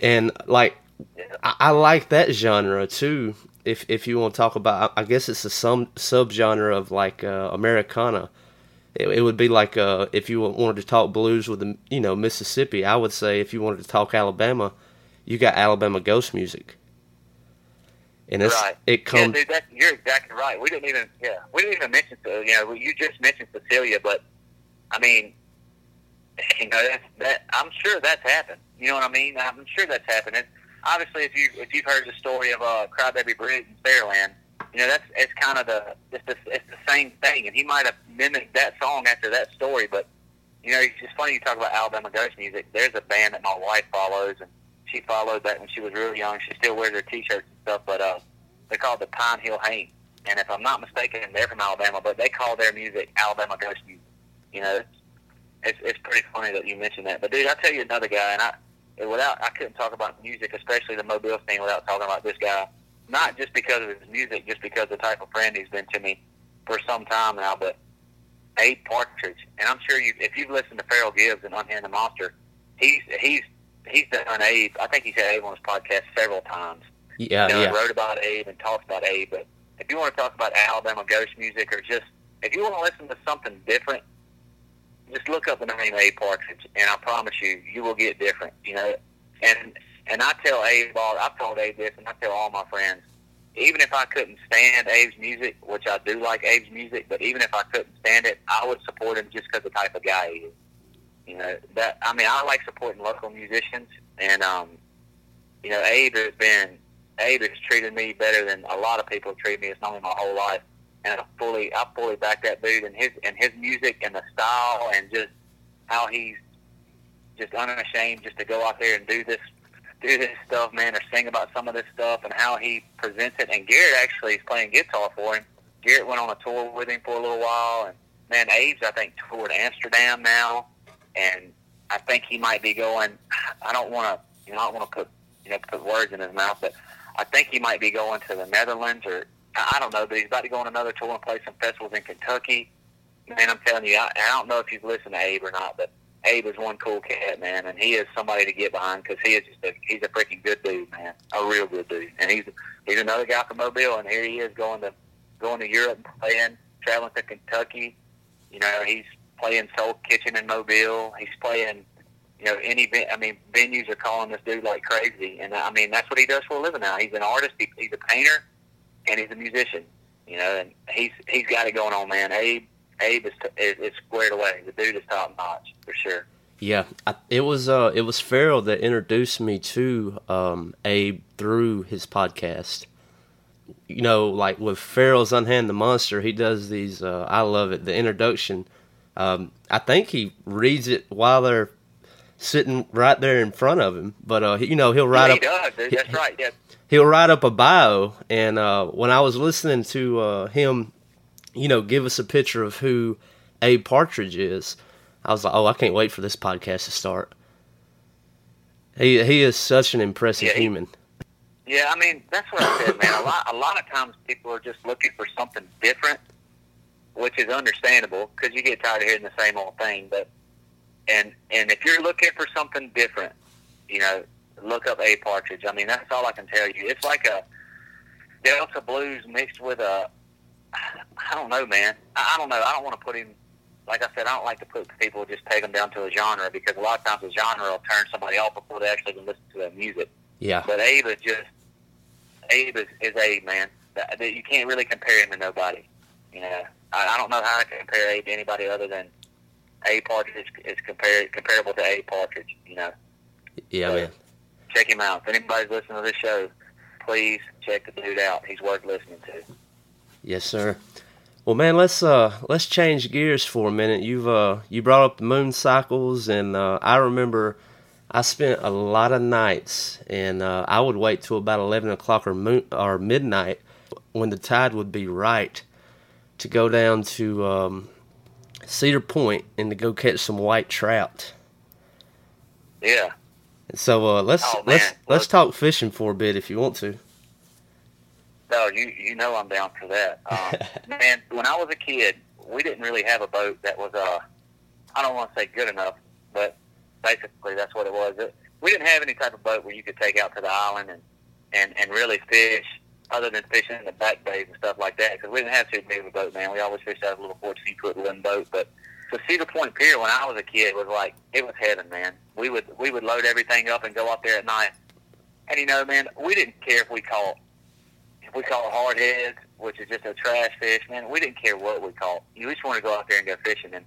and like Yeah. I, I like that genre too. If if you want to talk about, I I guess it's a some subgenre of like uh, Americana. It, it would be like uh, if you wanted to talk blues with the you know Mississippi. I would say if you wanted to talk Alabama, you got Alabama ghost music, and it's right. it comes Yeah, dude, that, you're exactly right. We didn't even, yeah, we didn't even mention, uh, you know, you just mentioned Cecilia, but I mean, you know, that's, that I'm sure that's happened. You know what I mean? I'm sure that's happened. And obviously, if you if you've heard the story of uh, Crybaby Bridge in Fairland, you know that's it's kind of the it's the it's the same thing. And he might have mimicked that song after that story, but you know, it's just funny you talk about Alabama ghost music. There's a band that my wife follows, and she followed that when she was really young. She still wears her T-shirts and stuff, but uh, they're called the Pine Hill Haint. And if I'm not mistaken, they're from Alabama, but they call their music Alabama ghost music. You know, it's it's, pretty funny that you mentioned that. But dude, I'll tell you another guy, and I without I couldn't talk about music, especially the Mobile scene, without talking about this guy. Not just because of his music, just because of the type of friend he's been to me for some time now, but Abe Partridge, and I'm sure you, if you've listened to Farrell Gibbs and Unhand the Monster, he's he's he's done Abe. I think he's had Abe on his podcast several times. yeah you know, yeah wrote about Abe and talked about Abe. But if you want to talk about Alabama ghost music, or just if you want to listen to something different, just look up the name Abe Partridge, and I promise you, you will get different. You know, and and I tell Abe all I've told Abe this, and I tell all my friends, even if I couldn't stand Abe's music, which I do like Abe's music, but even if I couldn't stand it, I would support him just because the type of guy he is. You know that I mean I like supporting local musicians, and um, you know Abe has been Abe has treated me better than a lot of people have treated me. It's known me my whole life, and I fully I fully back that dude and his and his music and the style and just how he's just unashamed just to go out there and do this do this stuff, man, or sing about some of this stuff and how he presents it. And Garrett actually is playing guitar for him. Garrett went on a tour with him for a little while, and man, Abe's I think toured Amsterdam now, and I think he might be going. I don't want to, you know, I want to put you know put words in his mouth, but I think he might be going to the Netherlands or I I don't know, but he's about to go on another tour and play some festivals in Kentucky. Man, I'm telling you, I, I don't know if you've listened to Abe or not, but Abe is one cool cat, man, and he is somebody to get behind because he is just a he's a freaking good dude, man, a real good dude, and he's he's another guy from Mobile, and here he is going to going to Europe and playing, traveling to Kentucky. You know, he's playing Soul Kitchen in Mobile. He's playing, you know, any I mean, venues are calling this dude like crazy, and I mean that's what he does for a living now. He's an artist. He, he's a painter, and he's a musician. You know, and he's he's got it going on, man. Abe Abe is, is, is squared away. The dude is top notch for sure. Yeah, I, it was uh, it was Farrell that introduced me to um, Abe through his podcast. You know, like with Farrell's Unhand the Monster, he does these. Uh, I love it. The introduction. Um, I think he reads it while they're sitting right there in front of him. But uh, you know, he'll write yeah, up. he does. That's right. Yeah. He'll write up a bio, and uh, when I was listening to uh, him, you know, give us a picture of who Abe Partridge is, I was like, oh, I can't wait for this podcast to start. He he is such an impressive Yeah, he- human. Yeah, I mean that's what I said, man. A lot, a lot of times people are just looking for something different, which is understandable because you get tired of hearing the same old thing. But and and if you're looking for something different, you know, look up Abe Partridge. I mean, that's all I can tell you. It's like a Delta blues mixed with a I don't know, man. I, I don't know. I don't want to put him. Like I said, I don't like to put people just take them down to a genre because a lot of times a genre will turn somebody off before they actually even listen to their music. Yeah, But Abe is just Abe is, is Abe, man. That, that you can't really compare him to nobody. You know, I, I don't know how to compare Abe to anybody other than Abe Partridge is, is compar- comparable to Abe Partridge. You know, yeah, man. check him out. If anybody's listening to this show, please check the dude out. He's worth listening to. Yes, sir. Well, man, let's uh let's change gears for a minute. You've uh you brought up the moon cycles, and uh, I remember I spent a lot of nights, and uh, I would wait till about eleven o'clock or moon or midnight when the tide would be right to go down to um, Cedar Point and to go catch some white trout. Yeah. So uh, let's Oh, let's let's talk fishing for a bit if you want to. No, you you know I'm down for that. Um, man, when I was a kid, we didn't really have a boat that was uh I don't want to say good enough, but basically that's what it was. It, we didn't have any type of boat where you could take out to the island and and and really fish, other than fishing in the back bays and stuff like that. Because we didn't have too big of a boat, man. We always fished out of a little 14 foot wooden boat. But to see the Cedar Point Pier when I was a kid was like it was heaven, man. We would we would load everything up and go up there at night. And you know, man, we didn't care if we caught if we caught hardheads, which is just a trash fish, man. We didn't care what we caught. You just want to go out there and go fishing. And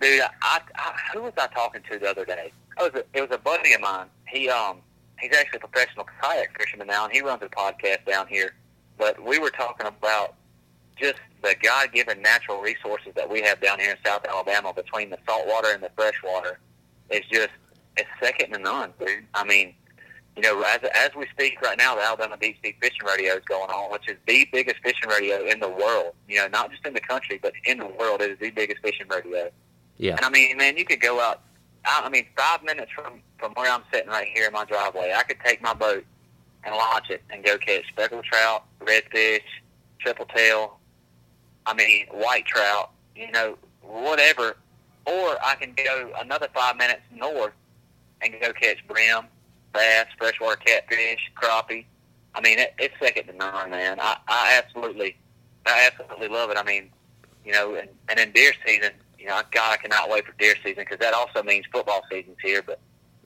dude, I, I who was I talking to the other day? It was a, it was a buddy of mine. He um he's actually a professional kayak fisherman now, and he runs a podcast down here. But we were talking about just the God given natural resources that we have down here in South Alabama between the saltwater and the freshwater. It's just it's second to none, dude. I mean, you know, as as we speak right now, the Alabama Deep Sea Fishing Rodeo is going on, which is the biggest fishing rodeo in the world. You know, not just in the country, but in the world. It is the biggest fishing rodeo. Yeah, And I mean, man, you could go out. I I mean, five minutes from from where I'm sitting right here in my driveway, I could take my boat and launch it and go catch speckled trout, redfish, triple tail. I mean, white trout. You know, whatever. Or I can go another five minutes north and go catch brim, bass, freshwater catfish, crappie. I mean, it, it's second to none, man. I, I absolutely, I absolutely love it. I mean, you know, and, and in deer season, you know, God, I cannot wait for deer season because that also means football season's here. But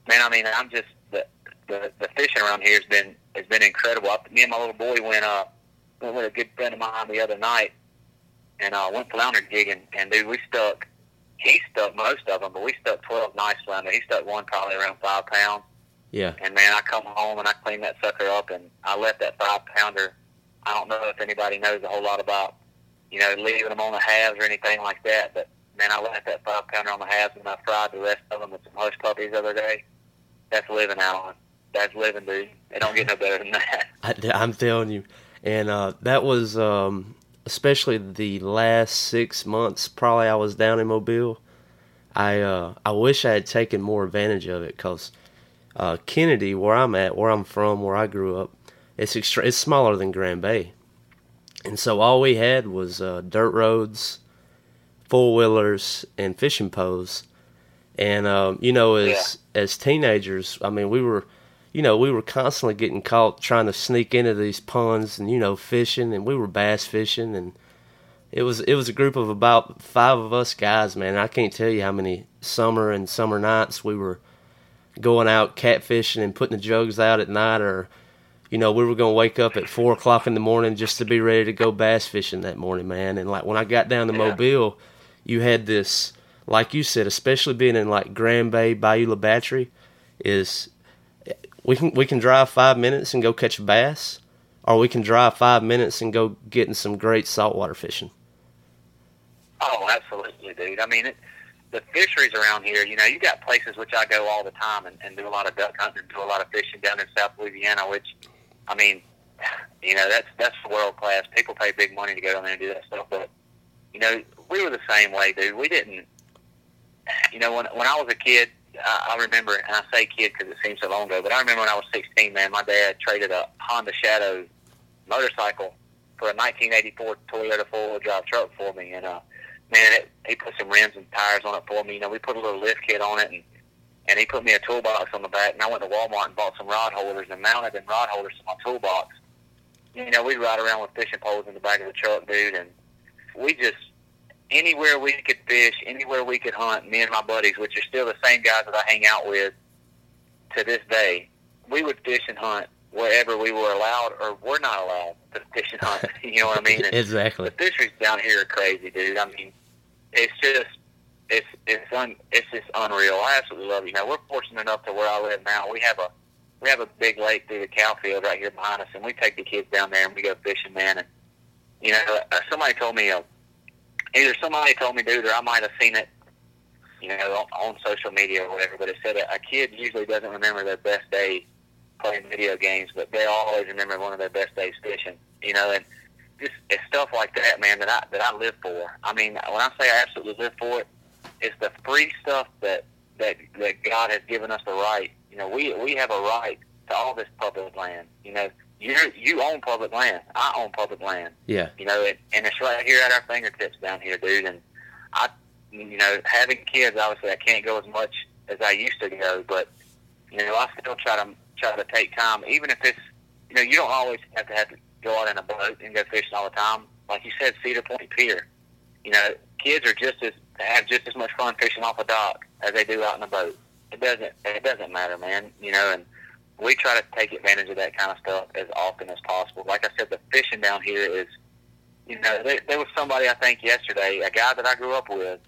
man, I mean, I'm just the the, the fishing around here has been has been incredible. I, me and my little boy went uh went with a good friend of mine the other night and uh, went flounder jigging, and dude, we stuck. He stuck most of them, but we stuck twelve nice flounder. He stuck one probably around five pounds. yeah, And man, I come home and I clean that sucker up, and I left that five pounder. I don't know if anybody knows a whole lot about, you know, leaving them on the halves or anything like that. But man, I left that five pounder on the halves, and I fried the rest of them with some hush puppies the other day. That's living, Alan. That's living, dude. It don't get no better than that. I, I'm telling you, and uh, that was um, especially the last six months. Probably I was down in Mobile. I uh, I wish I had taken more advantage of it because uh, Kennedy, where I'm at, where I'm from, where I grew up, it's extra- it's smaller than Grand Bay, and so all we had was uh, dirt roads, four wheelers, and fishing poles. And um, you know, as as teenagers, I mean, we were you know, we were constantly getting caught trying to sneak into these ponds and you know fishing, and we were bass fishing, and it was it was a group of about five of us guys, man. I can't tell you how many summer and summer nights we were going out catfishing and putting the jugs out at night, or you know, we were gonna wake up at four o'clock in the morning just to be ready to go bass fishing that morning, man. And like when I got down to Yeah. Mobile, you had this like you said, especially being in like Grand Bay, Bayou La Batre, is we can we can drive five minutes and go catch a bass, or we can drive five minutes and go getting some great saltwater fishing. Oh, absolutely, dude. I mean, it, the fisheries around here, you know, you got places which I go all the time and, and do a lot of duck hunting do a lot of fishing down in South Louisiana, which, I mean, you know, that's that's world class. People pay big money to go down there and do that stuff, but you know, we were the same way, dude. We didn't, you know, when when I was a kid, I, I remember, and I say kid because it seems so long ago, but I remember when I was 16, man, my dad traded a Honda Shadow motorcycle for a 1984 Toyota four-wheel drive truck for me, and uh, man, it, he put some rims and tires on it for me. You know, we put a little lift kit on it, and and he put me a toolbox on the back. And I went to Walmart and bought some rod holders and mounted them rod holders to my toolbox. You know, we'd ride around with fishing poles in the back of the truck, dude, and we just anywhere we could fish, anywhere we could hunt. Me and my buddies, which are still the same guys that I hang out with to this day, we would fish and hunt wherever we were allowed or were not allowed to fish and hunt. you know what I mean? And exactly. The fisheries down here are crazy, dude. I mean, it's just it's it's un, it's just unreal. I absolutely love it. You know, we're fortunate enough to where I live now. We have a we have a big lake through the cow field right here behind us, and we take the kids down there and we go fishing, man. And you know, uh, somebody told me, uh, either somebody told me, dude, or I might have seen it, you know, on, on social media or whatever. But it said a, a kid usually doesn't remember their best day playing video games, but they always remember one of their best days fishing. You know, and just it's stuff like that, man, that I that I live for. I mean, when I say I absolutely live for it, it's the free stuff that that that God has given us the right. You know, we we have a right to all this public land. You know, you you own public land. I own public land. Yeah. You know, it, and it's right here at our fingertips down here, dude. And I, you know, having kids, obviously, I can't go as much as I used to go, but you know, I still try to try to take time, even if it's, you know, you don't always have to have to go out in a boat and go fishing all the time. Like you said, Cedar Point Pier. You know, kids are just as have just as much fun fishing off a dock as they do out in a boat. It doesn't it doesn't matter, man. You know, and we try to take advantage of that kind of stuff as often as possible. Like I said, the fishing down here is, you know, there, there was somebody I think yesterday, a guy that I grew up with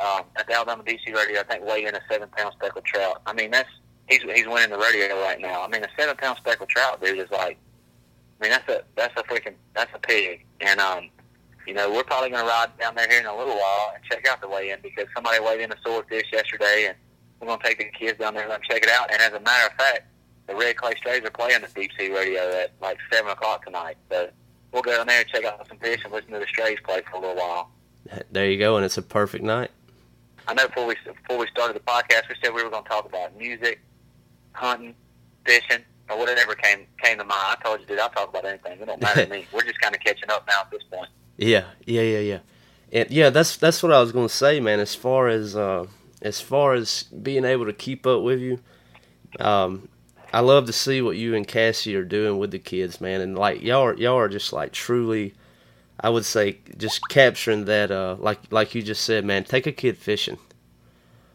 um, at the Alabama Deep Sea rodeo, I think weighed in a seven pound speckled trout. I mean, that's he's he's winning the rodeo right now. I mean, a seven pound speckled trout, dude, is like, I mean, that's a that's a freaking that's a pig, and um, you know, we're probably to ride down there here in a little while and check out the weigh-in because somebody weighed in a swordfish yesterday, and we're to take the kids down there and check it out. And as a matter of fact, the Red Clay Strays are playing the deep sea rodeo at like seven o'clock tonight. So we'll go down there and check out some fish and listen to the Strays play for a little while. There you go, and it's a perfect night. I know before we before we started the podcast, we said we were going to talk about music, hunting, fishing, or whatever came came to mind. I told you, dude, I'll talk about anything. It don't matter to me. We're just kind of catching up now at this point. Yeah, yeah, yeah, yeah, and yeah. That's that's what I was gonna say, man. As far as uh, as far as being able to keep up with you, um, I love to see what you and Cassie are doing with the kids, man. And like y'all are y'all are just like truly, I would say, just capturing that. Uh, like like you just said, man. Take a kid fishing,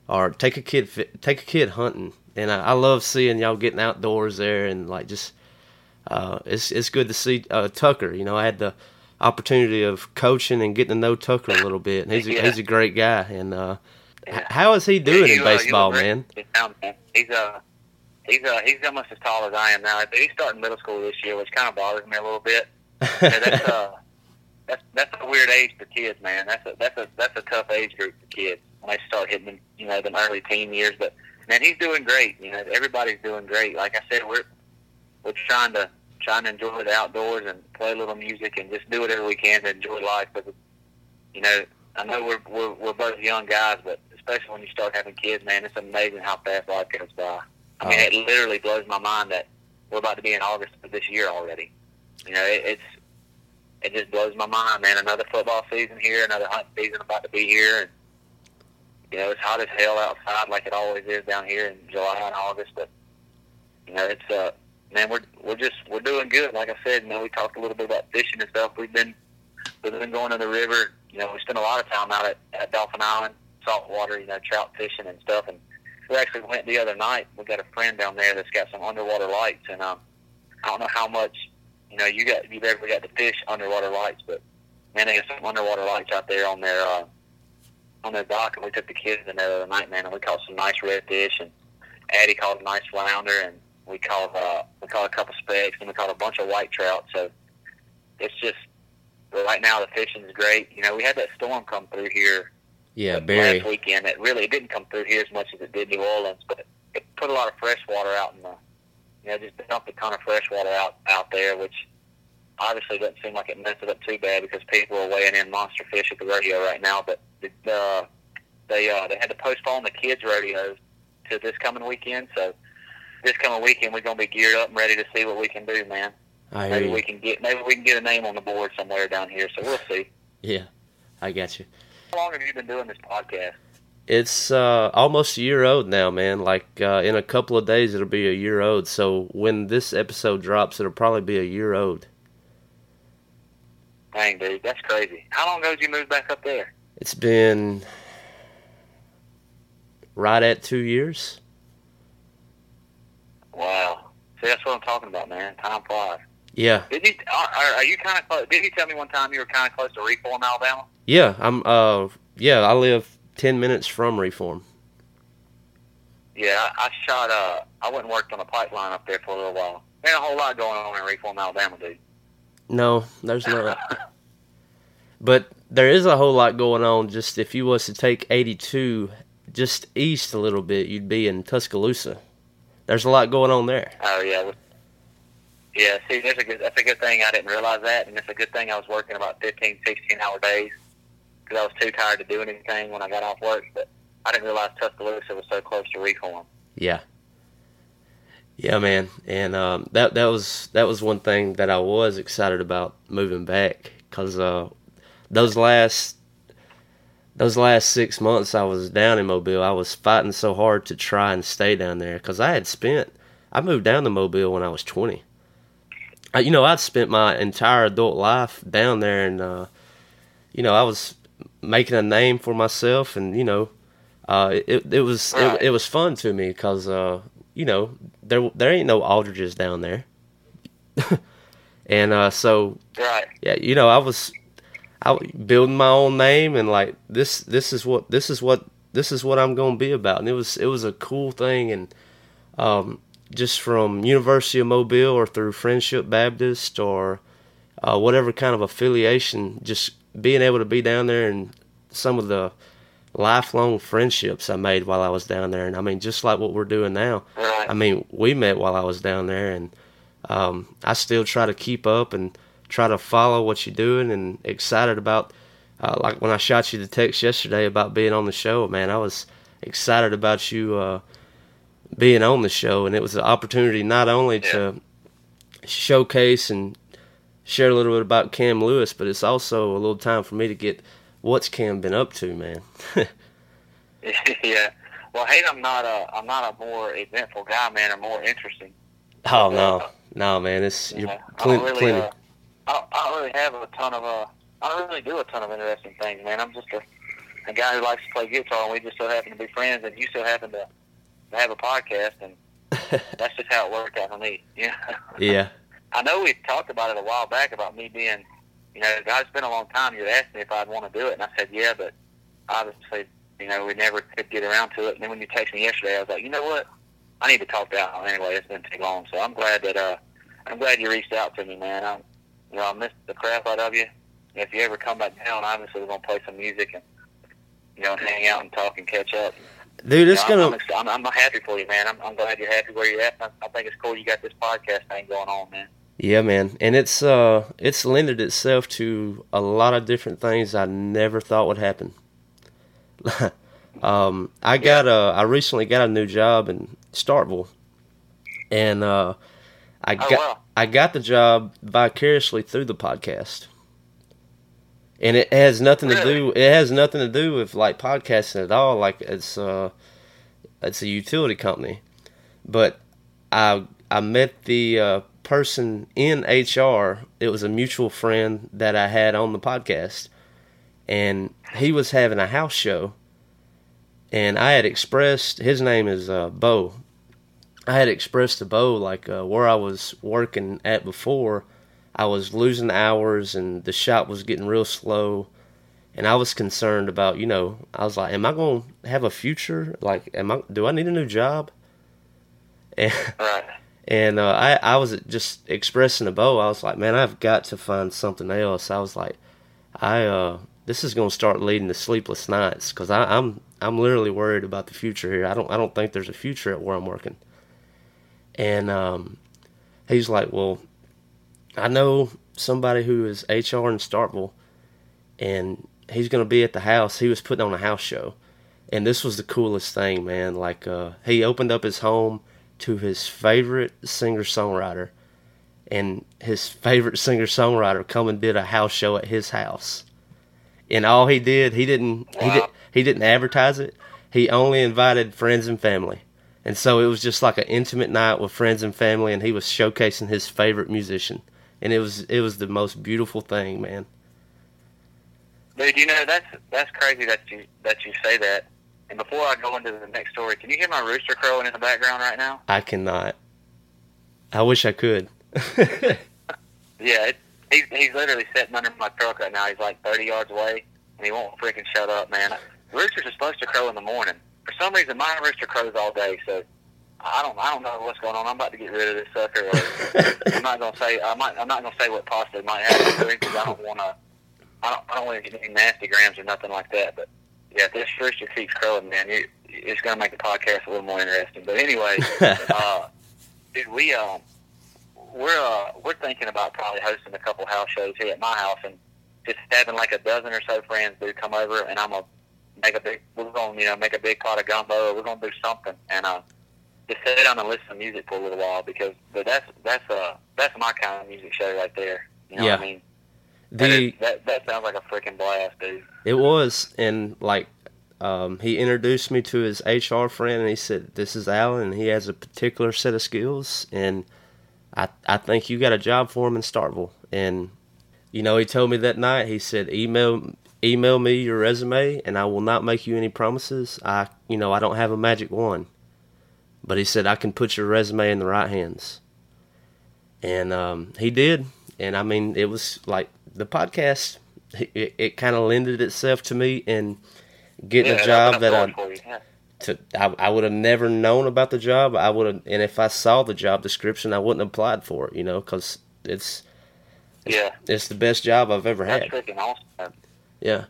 or take a kid take a kid hunting. And I, I love seeing y'all getting outdoors there and like just. Uh, it's it's good to see uh, Tucker. You know, I had the opportunity of coaching and getting to know Tucker a little bit. And he's a, yeah. he's a great guy. And uh, yeah. how is he doing in uh, baseball, man? He's uh he's uh he's almost as tall as I am now. He's starting middle school this year, which kind of bothers me a little bit. yeah, that's uh that's that's a weird age for kids, man. That's a that's a that's a tough age group for kids when they start hitting them, you know, them early teen years. But man, he's doing great. You know, everybody's doing great. Like I said, we're we're trying to trying to enjoy the outdoors and play a little music and just do whatever we can to enjoy life. But you know, I know we're we're, we're both young guys, but especially when you start having kids, man, it's amazing how fast life goes by. I mean, it literally blows my mind that we're about to be in August of this year already. You know, it, it's it just blows my mind, man. Another football season here, another hunt season about to be here, and you know it's hot as hell outside, like it always is down here in July and August. But you know, it's uh, man, we're we're just we're doing good. Like I said, you know, we talked a little bit about fishing and stuff. We've been we've been going to the river. You know, we spend a lot of time out at, at Dauphin Island, saltwater, you know, trout fishing and stuff. And we actually went the other night. We got a friend down there that's got some underwater lights, and um, I don't know how much you know you got you've ever got to fish underwater lights, but man, they got some underwater lights out there on their uh, on the dock, and we took the kids in there the other night, man, and we caught some nice redfish, and Addie caught a nice flounder, and we caught uh, we caught a couple specks, and we caught a bunch of white trout. So it's just right now the fishing is great. You know, we had that storm come through here Yeah, Barry. last weekend. It really it didn't come through here as much as it did New Orleans, but it put a lot of fresh water out in the, you know, just dumped a ton of fresh water out out there, which obviously doesn't seem like it messed it up too bad because people are weighing in monster fish at the rodeo right now. But the, uh, they uh, they had to postpone the kids' rodeos to this coming weekend, so this coming weekend we're gonna be geared up and ready to see what we can do, man. I Maybe we can get maybe we can get a name on the board somewhere down here. So we'll see. Yeah, I got you. How long have you been doing this podcast? It's uh, almost a year old now, man. Like uh, in a couple of days, it'll be a year old. So when this episode drops, it'll probably be a year old. Dang, dude, that's crazy. How long ago did you move back up there? It's been right at two years. Wow. See, that's what I'm talking about, man. Time flies. Yeah, Did you? Are, are you kind of? Did you tell me one time you were kind of close to Reform, Alabama? yeah. I'm uh, yeah. I live ten minutes from Reform. Yeah, I, shot. Uh, I went and worked on a pipeline up there for a little while. Ain't a whole lot going on in Reform, Alabama, dude. No, there's not. but there is a whole lot going on. Just if you was to take 82 just east a little bit, you'd be in Tuscaloosa. There's a lot going on there. Oh yeah. Yeah, see, there's a good, that's a good thing I didn't realize that, and it's a good thing I was working about 15, 16 hour days because I was too tired to do anything when I got off work. But I didn't realize Tuscaloosa was so close to Reform. Yeah. Yeah, man, and um, that that was that was one thing that I was excited about moving back because uh, those last those last six months I was down in Mobile, I was fighting so hard to try and stay down there because I had spent I moved down to Mobile when I was twenty. I, you know, I'd spent my entire adult life down there, and uh, you know, I was making a name for myself, and you know, uh, it it was Right. it, it was fun to me because uh, you know there there ain't no aldridges down there, and uh, so Right. yeah, you know, I was I building my own name and like this this is what this is what this is what I'm going to be about. And it was it was a cool thing and um just from University of Mobile or through Friendship Baptist or uh, whatever kind of affiliation, just being able to be down there and some of the lifelong friendships I made while I was down there. And I mean, just like what we're doing now. I mean, we met while I was down there, and um, I still try to keep up and try to follow what you're doing, and excited about. Uh, like when I shot you the text yesterday about being on the show, man, I was excited about you uh, being on the show, and it was an opportunity not only to showcase and share a little bit about Camm Lewis, but it's also a little time for me to get what's Camm been up to, man. yeah. Well, hey, I'm not a I'm not a more eventful guy, man, or more interesting. oh no, no, man, it's you're Yeah. I plenty. really, plenty. uh, I, don't, I don't really have a ton of uh, I don't really do a ton of interesting things, man. I'm just a, a guy who likes to play guitar, and we just so happen to be friends, and you so happen to have a podcast, and that's just how it worked out for me. Yeah. yeah, I know we talked about it a while back about me being, you know, God, it's been a long time. You'd asked me if I'd want to do it, and I said yeah, but obviously, you know, we never could get around to it. And then when you texted me yesterday, I was like, you know what? I need to talk to Al anyway. It's been too long, so I'm glad that uh, I'm glad you reached out to me, man. I, you know, I missed the crap out of you. If you ever come back down, obviously we're gonna play some music and you know, hang out and talk and catch up. Dude, it's You know, gonna. I'm, I'm, I'm, happy for you, man. I'm, I'm glad you're happy where you're at. I, I think it's cool you got this podcast thing going on, man. Yeah, man, and it's uh, it's lended itself to a lot of different things I never thought would happen. um, I got a, I recently got a new job in Starkville, and uh, I Oh, got wow. I got the job vicariously through the podcast, and it has nothing to do. It has nothing to do with like podcasting at all. Like it's uh, it's a utility company, but I I met the uh, person in HR. It was a mutual friend that I had on the podcast, and he was having a house show. And I had expressed his name is uh, Bo. I had expressed to Bo like uh, where I was working at before. I was losing hours, and the shop was getting real slow. and I was concerned about, you know, I was like, am I going to have a future? Like, am I? Do I need a new job? And and uh, I I was just expressing to Bo, I was like, man, I've got to find something else. I was like, I uh, this is going to start leading to sleepless nights because I'm I'm literally worried about the future here. I don't I don't think there's a future at where I'm working. And um, he's like, well, I know somebody who is HR in Starkville, and he's going to be at the house. He was putting on a house show, and this was the coolest thing, man. Like uh, he opened up his home to his favorite singer songwriter, and his favorite singer songwriter come and did a house show at his house. And all he did, he didn't he did he didn't advertise it. He only invited friends and family. And so it was just like an intimate night with friends and family and he was showcasing his favorite musician. And it was it was the most beautiful thing, man. Dude, you know that's that's crazy that you that you say that. And before I go into the next story, can you hear my rooster crowing in the background right now? I cannot. I wish I could. Yeah, it, he's he's literally sitting under my truck right now. He's like 30 yards away, and he won't freaking shut up, man. Roosters are supposed to crow in the morning. For some reason, my rooster crows all day, so I don't I don't know what's going on. I'm about to get rid of this sucker. Or I'm not gonna say I might I'm not gonna say what possibly might happen to him because I don't want to. I don't I don't want to get any nasty grams or nothing like that. But yeah, if this rooster keeps crowing, man, it, it's gonna make the podcast a little more interesting. But anyway, uh, dude, we um we're uh we're thinking about probably hosting a couple house shows here at my house and just having like a dozen or so friends do come over and I'm gonna make a big we're gonna you know make a big pot of gumbo or we're gonna do something and uh just sit down and listen to music for a little while because but that's that's uh that's my kind of music show right there. You know Yeah. what I mean? That, the is, that that sounds like a freaking blast, dude. It was, and like, um, he introduced me to his HR friend, and he said, "This is Alan, and he has a particular set of skills, and I I think you got a job for him in Starkville." And you know, he told me that night. He said, "Email email me your resume, and I will not make you any promises. I you know I don't have a magic wand, but he said I can put your resume in the right hands." And um, he did, and I mean, it was like the podcast. It, it kind of lended itself to me in getting Yeah, a job that I doors for you. Yeah. to I, I would have never known about the job. I would have, and if I saw the job description, I wouldn't have applied for it. You know, because it's Yeah, it's the best job I've ever that's had. awesome. Yeah,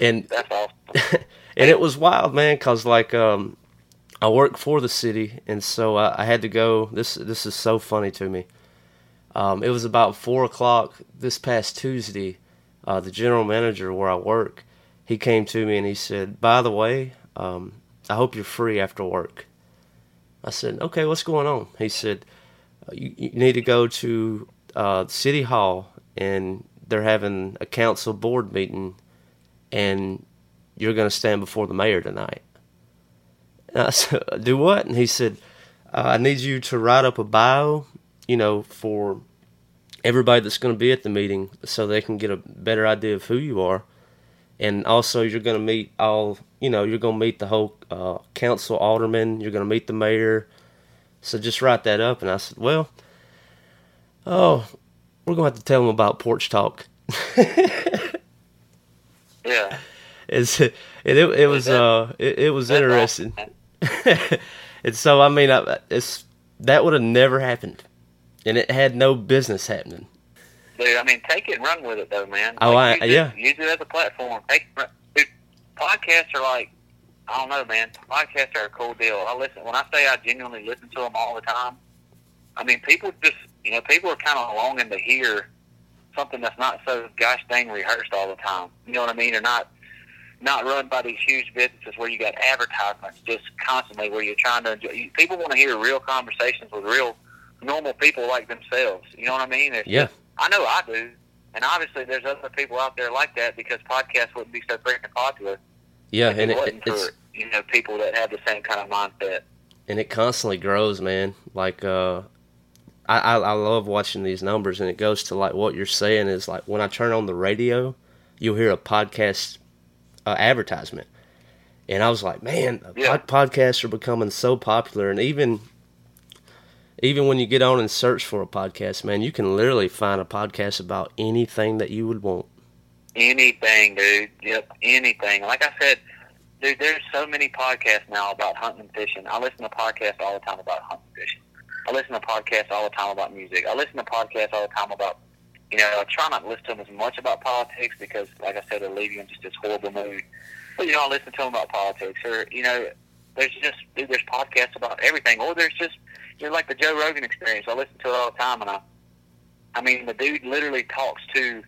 and That's awesome. and it was wild, man. Cause like um, I work for the city, and so I, I had to go. This this is so funny to me. Um, it was about four o'clock this past Tuesday. Uh, the general manager where I work, he came to me and he said, "By the way, um, I hope you're free after work." I said, "Okay, what's going on?" He said, "You, you need to go to uh, City Hall, and they're having a council board meeting, and you're going to stand before the mayor tonight." And I said, "Do what?" And he said, uh, "I need you to write up a bio, you know, for everybody that's going to be at the meeting, so they can get a better idea of who you are." And also, you're going to meet all, you know, you're going to meet the whole uh, council alderman. You're going to meet the mayor. So just write that up. And I said, well, oh, we're going to have to tell them about porch talk. Yeah. It's, it, it, it was, uh, it, it was interesting. and so, I mean, I, it's, that would have never happened. And it had no business happening. Dude, I mean, take it and run with it, though, man. Oh, I- use it- yeah. Use it as a platform. Take, dude, podcasts are like, I don't know, man. Podcasts are a cool deal. I listen when I say I genuinely listen to them all the time. I mean, people just, you know, people are kind of longing to hear something that's not so gosh dang rehearsed all the time. You know what I mean? Or not, not run by these huge businesses where you got advertisements just constantly where you're trying to enjoy. People want to hear real conversations with real normal people like themselves. You know what I mean? It's Yeah. I know I do. And obviously, there's other people out there like that because podcasts wouldn't be so freaking popular Yeah. And it it, it's, for you know people that have the same kind of mindset. and it constantly grows, man. Like uh, I, I I love watching these numbers, and it goes to like what you're saying is like when I turn on the radio, you'll hear a podcast uh, advertisement, and I was like, man, Yeah. pod- podcasts are becoming so popular, and even even when you get on and search for a podcast, man, you can literally find a podcast about anything that you would want. Anything, dude. Yep, anything. Like I said, dude, there's so many podcasts now about hunting and fishing. I listen to podcasts all the time about hunting and fishing. I listen to podcasts all the time about music. I listen to podcasts all the time about, you know, I try not to listen to them as much about politics because, like I said, it'll leave you in just this horrible mood. But, you know, I listen to them about politics or, you know, there's just, dude, there's podcasts about everything. Or there's just, you know, like the Joe Rogan experience. I listen to it all the time and I, I mean, the dude literally talks to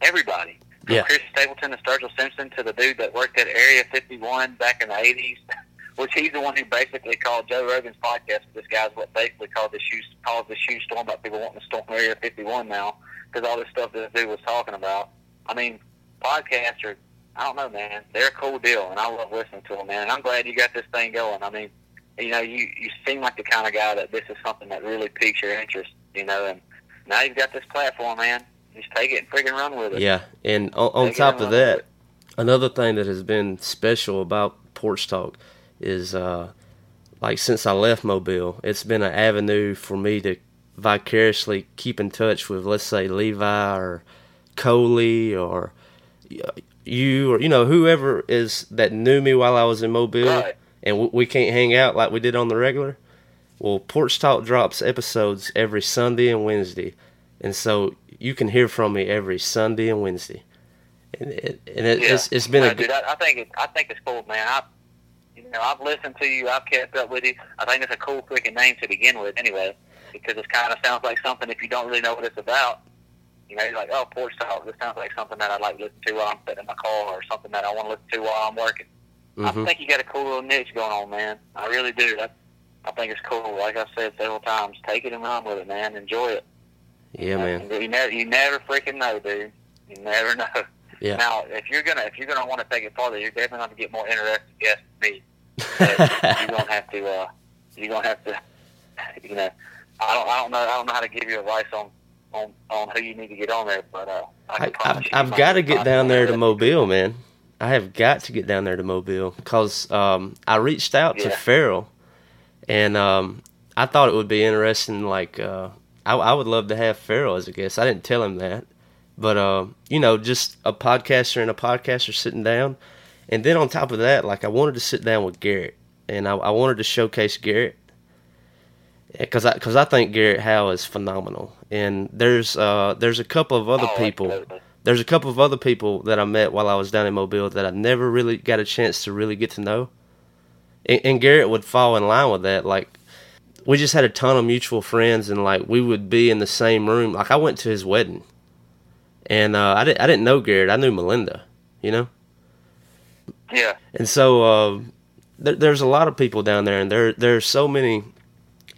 everybody. From Yeah. Chris Stapleton to Sturgill Simpson to the dude that worked at Area 51 back in the 80s, which he's the one who basically called Joe Rogan's podcast. This guy's what basically called the shoe calls the shoe storm about people wanting to storm Area 51 now because all this stuff that this dude was talking about. I mean, podcasts are, I don't know, man, they're a cool deal, and I love listening to them, man. And I'm glad you got this thing going. I mean, you know, you you seem like the kind of guy that this is something that really piques your interest, you know, and now you've got this platform, man. Just take it and friggin' run with it. Yeah, and on, on top of that, another thing that has been special about Porch Talk is uh, like since I left Mobile, it's been an avenue for me to vicariously keep in touch with, let's say, Levi or Coley or you or you know whoever is that knew me while I was in Mobile, Right. and we, we can't hang out like we did on the regular. Well, Porch Talk drops episodes every Sunday and Wednesday, and so you can hear from me every Sunday and Wednesday. And it, and it, Yeah. it's it's been No, a dude, I, I think it, I think it's cool, man. I, you know, I've listened to you. I've kept up with you. I think it's a cool freaking name to begin with, anyway, because it kind of sounds like something. If you don't really know what it's about, you know, you're like, oh, porch talk. This sounds like something that I'd like to listen to while I'm sitting in my car, or something that I want to listen to while I'm working. I Mhm. think you got a cool little niche going on, man. I really do. I, I think it's cool. Like I said several times, take it and run with it, man. Enjoy it. yeah, man. You never, you never freaking know, dude. You never know. Yeah. Now, if you're gonna, if you're gonna want to take it farther, you're definitely going to get more interested guests than me. You're gonna have to, uh, you're gonna have to, you know, I don't, I don't know, I don't know how to give you advice on, on, on who you need to get on there, but uh, I I, I've got to get down there to Mobile, man. I have got to get down there to Mobile because um, I reached out to Farrell, and um, I thought it would be interesting. Like, uh, I, I would love to have Farrell as a guest. I didn't tell him that, but uh, you know, just a podcaster and a podcaster sitting down, and then on top of that, like I wanted to sit down with Garrett, and I, I wanted to showcase Garrett because I because I think Garrett Howe is phenomenal, and there's uh there's a couple of other people there's a couple of other people that I met while I was down in Mobile that I never really got a chance to really get to know. And, and Garrett would fall in line with that. Like, we just had a ton of mutual friends, and like we would be in the same room. Like, I went to his wedding, and uh, I didn't I didn't know Garrett. I knew Melinda, you know. Yeah, And so uh, there, there's a lot of people down there, and there there's so many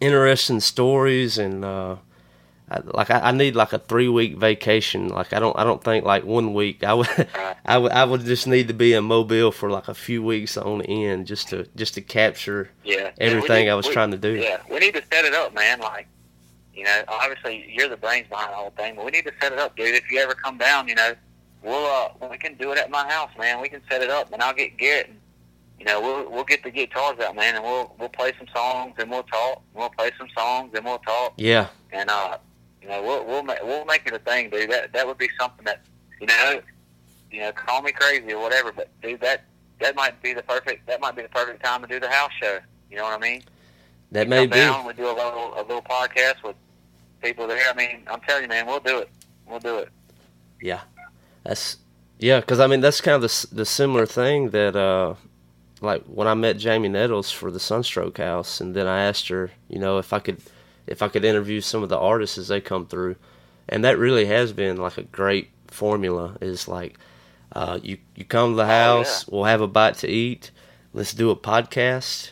interesting stories, and uh, I, like I, I need like a three week vacation. Like I don't I don't think like one week. I would I would I would just need to be in Mobile for like a few weeks on end just to just to capture yeah. everything need- I was we- trying to do. Yeah, we need to set it up, man. Like, you know, obviously you're the brains behind the whole thing, but we need to set it up, dude. If you ever come down, you know, we'll uh, we can do it at my house, man. We can set it up, and I'll get Garrett. And, you know, we'll we'll get the guitars out, man, and we'll we'll play some songs, and we'll talk. We'll play some songs, and we'll talk, Yeah, and uh, you know, we'll we'll make we'll make it a thing, dude. That that would be something that, you know, you know, call me crazy or whatever, but dude, that that might be the perfect that might be the perfect time to do the house show. You know what I mean? that may come be. down. We do a little a little podcast with people there. I mean, I'm telling you, man, we'll do it. We'll do it. Yeah, that's yeah. Because I mean, that's kind of the the similar thing that uh, like when I met Jamie Nettles for the Sunstroke House, and then I asked her, you know, if I could if I could interview some of the artists as they come through, and that really has been like a great formula. Is like uh, you you come to the house, we'll have a bite to eat, let's do a podcast,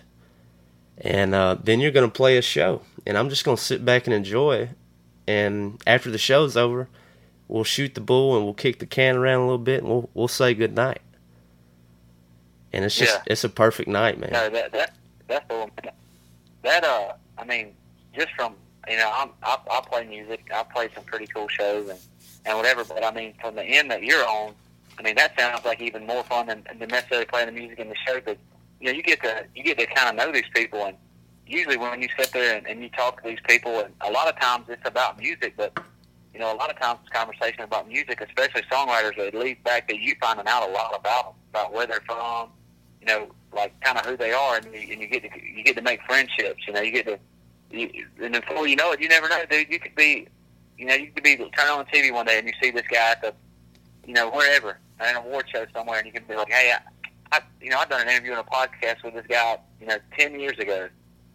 and uh, then you're gonna play a show, and I'm just gonna sit back and enjoy. And after the show's over, we'll shoot the bull and we'll kick the can around a little bit and we'll we'll say good night. And it's just Yeah. it's a perfect night, man. No, that that that's the that uh. I mean, just from you know, I'm, I I play music. I play some pretty cool shows and and whatever. But I mean, from the end that you're on, I mean, that sounds like even more fun than, than necessarily playing the music in the show. But you know, you get to you get to kind of know these people and. Usually, when you sit there and, and you talk to these people, and a lot of times it's about music, but you know, a lot of times it's conversation about music, especially songwriters, it leads back to you finding out a lot about them, about where they're from, you know, like kind of who they are, and you, and you get to you get to make friendships. You know, you get to, you, and before you know it, you never know, dude. You could be, you know, you could be turn on TV one day and you see this guy at the, you know, wherever, at an award show somewhere, and you can be like, hey, I, I you know, I've done an interview and a podcast with this guy, you know, ten years ago.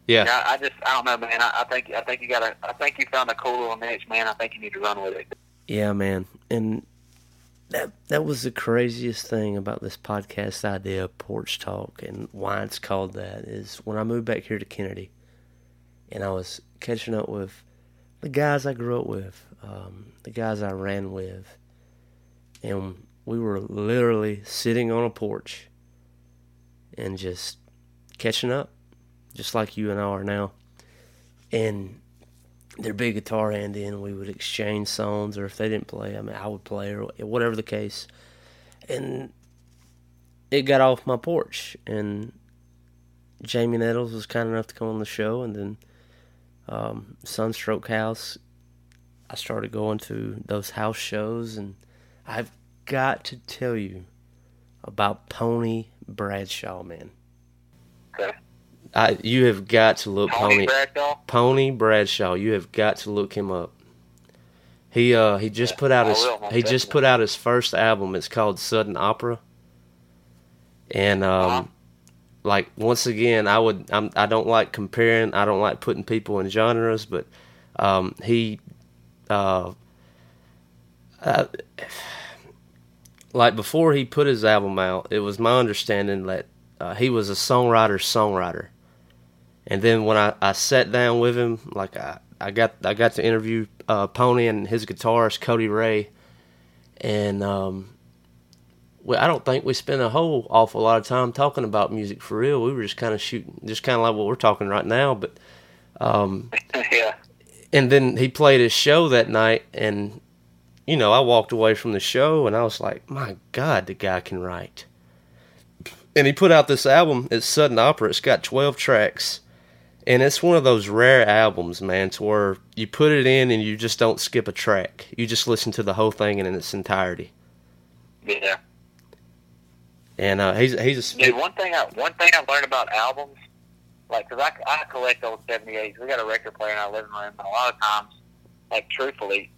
Yeah. You know, I just, I don't know, man. I, I think, I think you got to, I think you found a cool little niche, man. I think you need to run with it. Yeah, man. And that that was the craziest thing about this podcast idea, Porch Talk, and why it's called that is when I moved back here to Kennedy, and I was catching up with the guys I grew up with, um, the guys I ran with, and we were literally sitting on a porch and just catching up, just like you and I are now, and their big guitar handy and we would exchange songs or if they didn't play I mean I would play or whatever the case. And it got off my porch and Jamie Nettles was kind enough to come on the show and then um, Sunstroke House I started going to those house shows and I've got to tell you about Pony Bradshaw man. Okay. I, you have got to look Tony Pony Bradshaw. Pony Bradshaw. You have got to look him up. He uh he just Yeah, put out I his will, he just put out his first album. It's called Sudden Opera. And um Uh-huh. like once again, I would I'm I don't like comparing. I don't like putting people in genres, but um he uh, uh like before he put his album out, it was my understanding that uh, he was a songwriter songwriter. And then when I, I sat down with him, like I, I got I got to interview uh, Pony and his guitarist Cody Ray, and um, we, I don't think we spent a whole awful lot of time talking about music for real. We were just kind of shooting, just kind of like what we're talking right now. But um, yeah. and then he played his show that night, and you know I walked away from the show and I was like, my God, the guy can write. And he put out this album. It's Sudden Opera. It's got twelve tracks and it's one of those rare albums, man, to where you put it in and you just don't skip a track. You just listen to the whole thing in its entirety. Yeah. And uh, he's he's a Dude, one thing I one thing I learned about albums, like, cause I, I collect old '78s. We got a record player in our living room, and a lot of times, like, truthfully,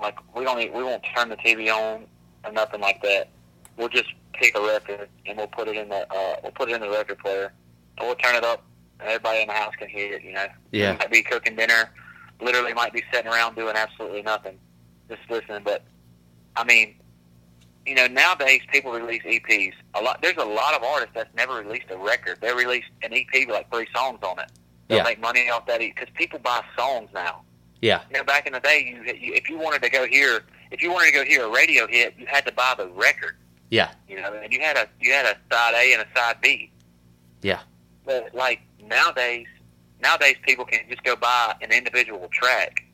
like we don't e- we won't turn the TV on or nothing like that. We'll just pick a record and we'll put it in the uh, we'll put it in the record player and we'll turn it up, everybody in the house can hear it. You know, Yeah. We might be cooking dinner, literally might be sitting around doing absolutely nothing, just listening. But I mean, you know, nowadays people release EPs. A lot. There's a lot of artists that's never released a record. They release an EP with like three songs on it. They'll Yeah. make money off that because people buy songs now. yeah You know, back in the day, you, you if you wanted to go hear if you wanted to go hear a radio hit, you had to buy the record. yeah You know, and you had a you had a side A and a side B. Yeah. But like nowadays, nowadays people can just go buy an individual track.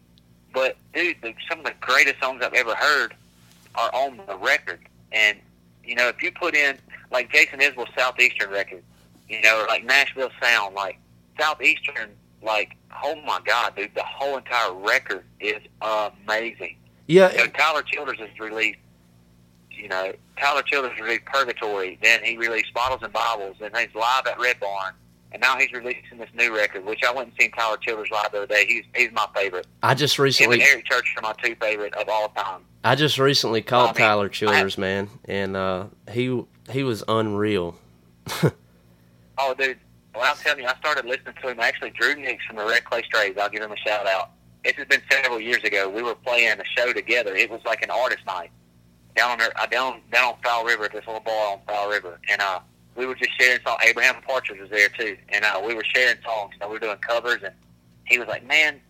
But dude, the, some of the greatest songs I've ever heard are on the record. And you know, if you put in like Jason Isbell's Southeastern record, you know, or like Nashville Sound, like Southeastern, like oh my god, dude, the whole entire record is amazing. yeah know, Tyler Childers has released, you know, Tyler Childers released Purgatory, then he released Bottles and Bibles, and he's live at Red Barn, and now he's releasing this new record, which I went and seen Tyler Childers live the other day. He's he's my favorite. I just Him and recently Eric Church are my two favorite of all time. I just recently called I mean, Tyler Childers, man, and uh, he he was unreal. Oh, dude, well, I'm telling you, I started listening to him. Actually, Drew Nix from the Red Clay Strays, I'll give him a shout out. This has been several years ago. We were playing a show together. It was like an artist night down there, uh, down down on Fowl River at this little bar on Fowl River, and uh, we were just sharing songs. Abraham Partridge was there too, and uh, we were sharing songs. You know, we were doing covers, and he was like, "Man,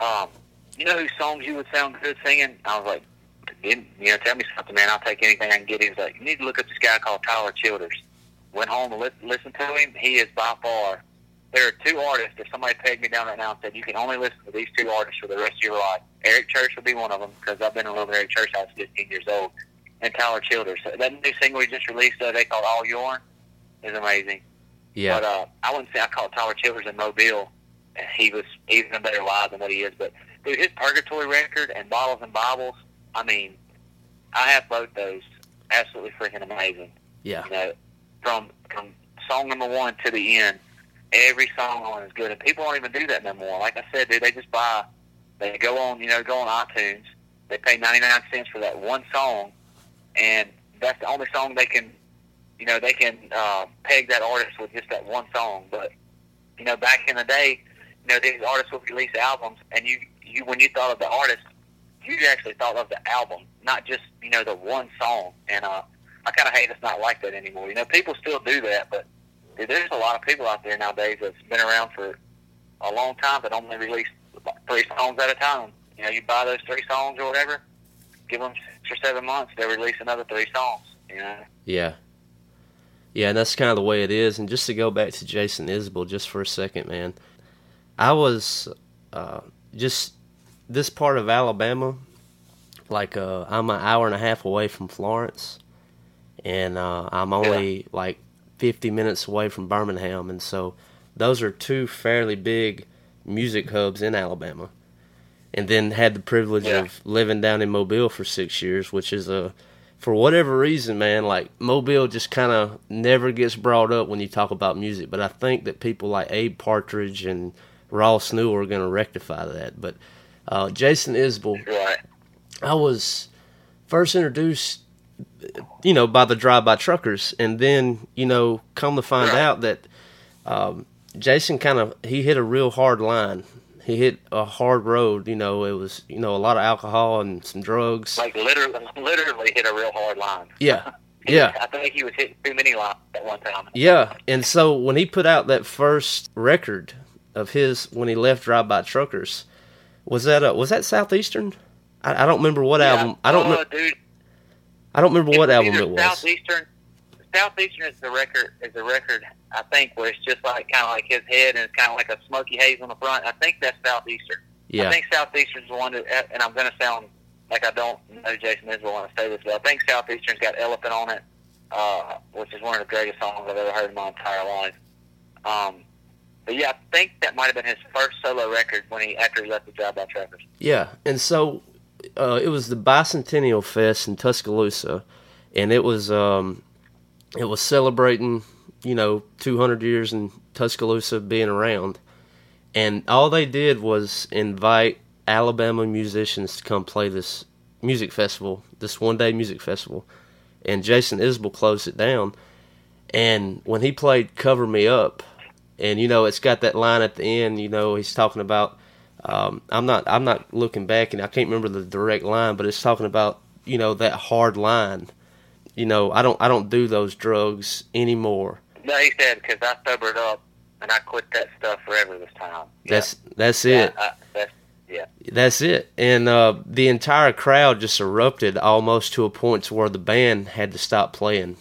um, you know whose songs you would sound good singing?" I was like, "You know, tell me something, man. I'll take anything I can get." He was like, "You need to look up this guy called Tyler Childers." Went home and li- listened to him. He is by far. There are two artists. If somebody pegged me down right now and said you can only listen to these two artists for the rest of your life, Eric Church would be one of them because I've been in love with Eric Church. I was 15 years old, and Tyler Childers. That new single he just released, they called "All Yourn," is amazing. Yeah, But uh, I wouldn't say I called Tyler Childers in Mobile. He was even a better live than what he is. But dude, his Purgatory record and Bottles and Bibles. I mean, I have both those. Absolutely freaking amazing. Yeah. You know, from from song number one to the end, every song on is good, and people don't even do that no more. Like I said, dude, they just buy. They go on, you know, go on iTunes. They pay ninety nine cents for that one song, and that's the only song they can, you know, they can uh, peg that artist with just that one song. But you know, back in the day, you know, these artists would release albums, and you, you when you thought of the artist, you actually thought of the album, not just you know the one song. And uh, I kind of hate it's not like that anymore. You know, people still do that, but dude, there's a lot of people out there nowadays that's been around for a long time that only release three songs at a time. You know, you buy those three songs or whatever, give them six or seven months, they release another three songs. You know. Yeah. Yeah, and that's kind of the way it is. And just to go back to Jason Isbell just for a second, man, I was uh, just this part of Alabama, like uh, I'm an hour and a half away from Florence, and uh, I'm only yeah. like 50 minutes away from Birmingham, and so those are two fairly big music hubs in Alabama. And then had the privilege yeah. of living down in Mobile for six years, which is a for whatever reason, man, like Mobile just kind of never gets brought up when you talk about music. But I think that people like Abe Partridge and Ross Newell are going to rectify that. But uh, Jason Isbell, right. I was first introduced, you know, by the drive-by truckers, and then you know, come to find out that um, Jason kind of he hit a real hard line he hit a hard road. You know, it was you know a lot of alcohol and some drugs. Like literally, literally hit a real hard line. Yeah, yeah. I think he was hitting too many lines at one time. Yeah, and so when he put out that first record of his when he left Drive By Truckers, was that a, was that Southeastern? I, I don't remember what yeah. album. I don't. Uh, dude, I don't remember what album it was. Southeastern. Southeastern is the record. Is the record I think where it's just like kind of like his head and it's kind of like a smoky haze on the front. I think that's Southeastern. Yeah. I think Southeastern's the one that, and I'm going to sound like I don't know Jason Isbell when I say this, but I think Southeastern's got Elephant on it, uh, which is one of the greatest songs I've ever heard in my entire life. Um, but yeah, I think that might have been his first solo record when he after he left the Drive By Truckers. Yeah, and so uh, it was the Bicentennial Fest in Tuscaloosa, and it was um, it was celebrating you know 200 years in Tuscaloosa being around, and all they did was invite Alabama musicians to come play this music festival, this one day music festival, and Jason Isbell closed it down. And when he played "Cover Me Up," and you know it's got that line at the end, you know he's talking about. Um, I'm not. I'm not looking back, and I can't remember the direct line, but it's talking about you know that hard line. You know, I don't. I don't do those drugs anymore. No, he said because I sobered up and I quit that stuff forever this time. That's that's yeah, it. I, that's yeah. That's it. And uh, the entire crowd just erupted almost to a point to where the band had to stop playing.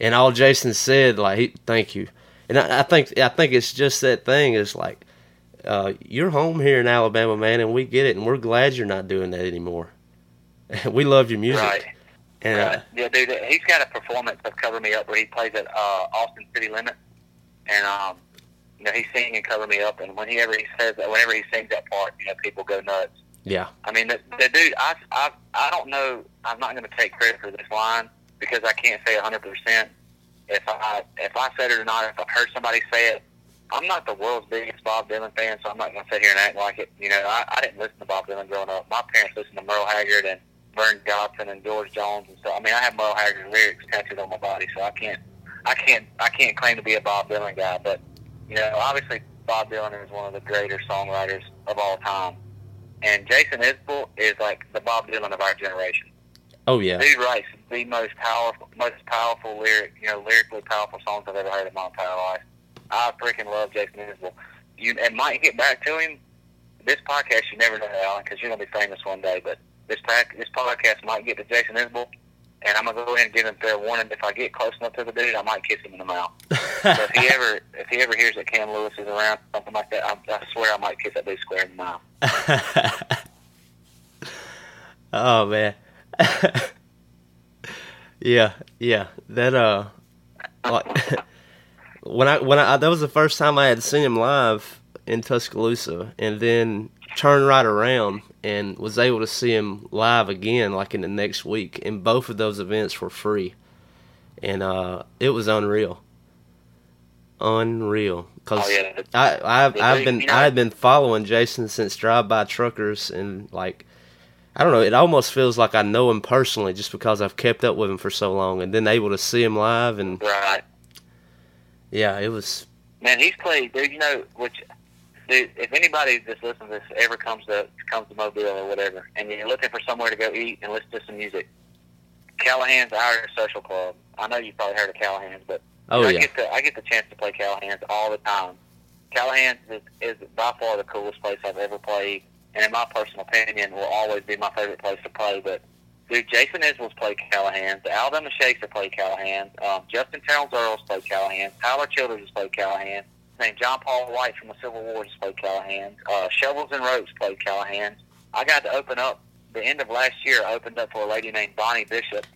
And all Jason said, like, he, "Thank you." And I, I think I think it's just that thing is like, uh, you're home here in Alabama, man, and we get it, and we're glad you're not doing that anymore. we love your music. Right. And, Right. uh, Yeah, dude, he's got a performance of "Cover Me Up" where he plays at uh, Austin City Limits, and um, you know he's singing "Cover Me Up," and whenever he says that, whenever he sings that part, you know people go nuts. yeah, I mean, the, the dude, I, I, I don't know. I'm not going to take credit for this line because I can't say 100 percent if I if I said it or not. If I heard somebody say it, I'm not the world's biggest Bob Dylan fan, so I'm not going to sit here and act like it. You know, I, I didn't listen to Bob Dylan growing up. My parents listened to Merle Haggard and Vern Johnson and George Jones and stuff. I mean, I have Merle Haggard lyrics tattooed on my body, so I can't, I can't, I can't claim to be a Bob Dylan guy. But you know, obviously Bob Dylan is one of the greater songwriters of all time, and Jason Isbell is like the Bob Dylan of our generation. oh yeah, Dude writes the most powerful, most powerful lyric, you know, lyrically powerful songs I've ever heard in my entire life. I freaking love Jason Isbell. You and might get back to him. This podcast, you never know, Alan, because you're gonna be famous one day. But this pack, this podcast might get to Jason Isbell, and I'm gonna go ahead and give him fair warning. If I get close enough to the dude, I might kiss him in the mouth. so if he ever, if he ever hears that Camm Lewis is around, something like that, I, I swear I might kiss that dude square in the mouth. oh man. yeah, yeah. That uh like when I when I that was the first time I had seen him live in Tuscaloosa and then turned right around and was able to see him live again, like in the next week. And both of those events were free, and uh, it was unreal, unreal. Cause Oh, yeah. I I've, I've been I had been following Jason since Drive By Truckers, and like I don't know, it almost feels like I know him personally just because I've kept up with him for so long, and then able to see him live, and Right. Yeah, it was Man, he's played, dude. You know, which, dude, if anybody that's listening to this ever comes to comes to Mobile or whatever, and you're looking for somewhere to go eat and listen to some music, Callaghan's Irish Social Club. I know you've probably heard of Callaghan's, but oh I yeah, get the I get the chance to play Callaghan's all the time. Callaghan's is, is by far the coolest place I've ever played, and in my personal opinion, will always be my favorite place to play. But dude, Jason Isbell's played Callaghan's, the Alabama Shakes have played Callaghan's, um, Justin Townes Earle's played Callaghan's, Tyler Childers has played Callaghan's, named John Paul White from the Civil War has played Callaghan's, uh, Shovels and Ropes played Callaghan's. I got to open up the end of last year. I opened up for a lady named Bonnie Bishop,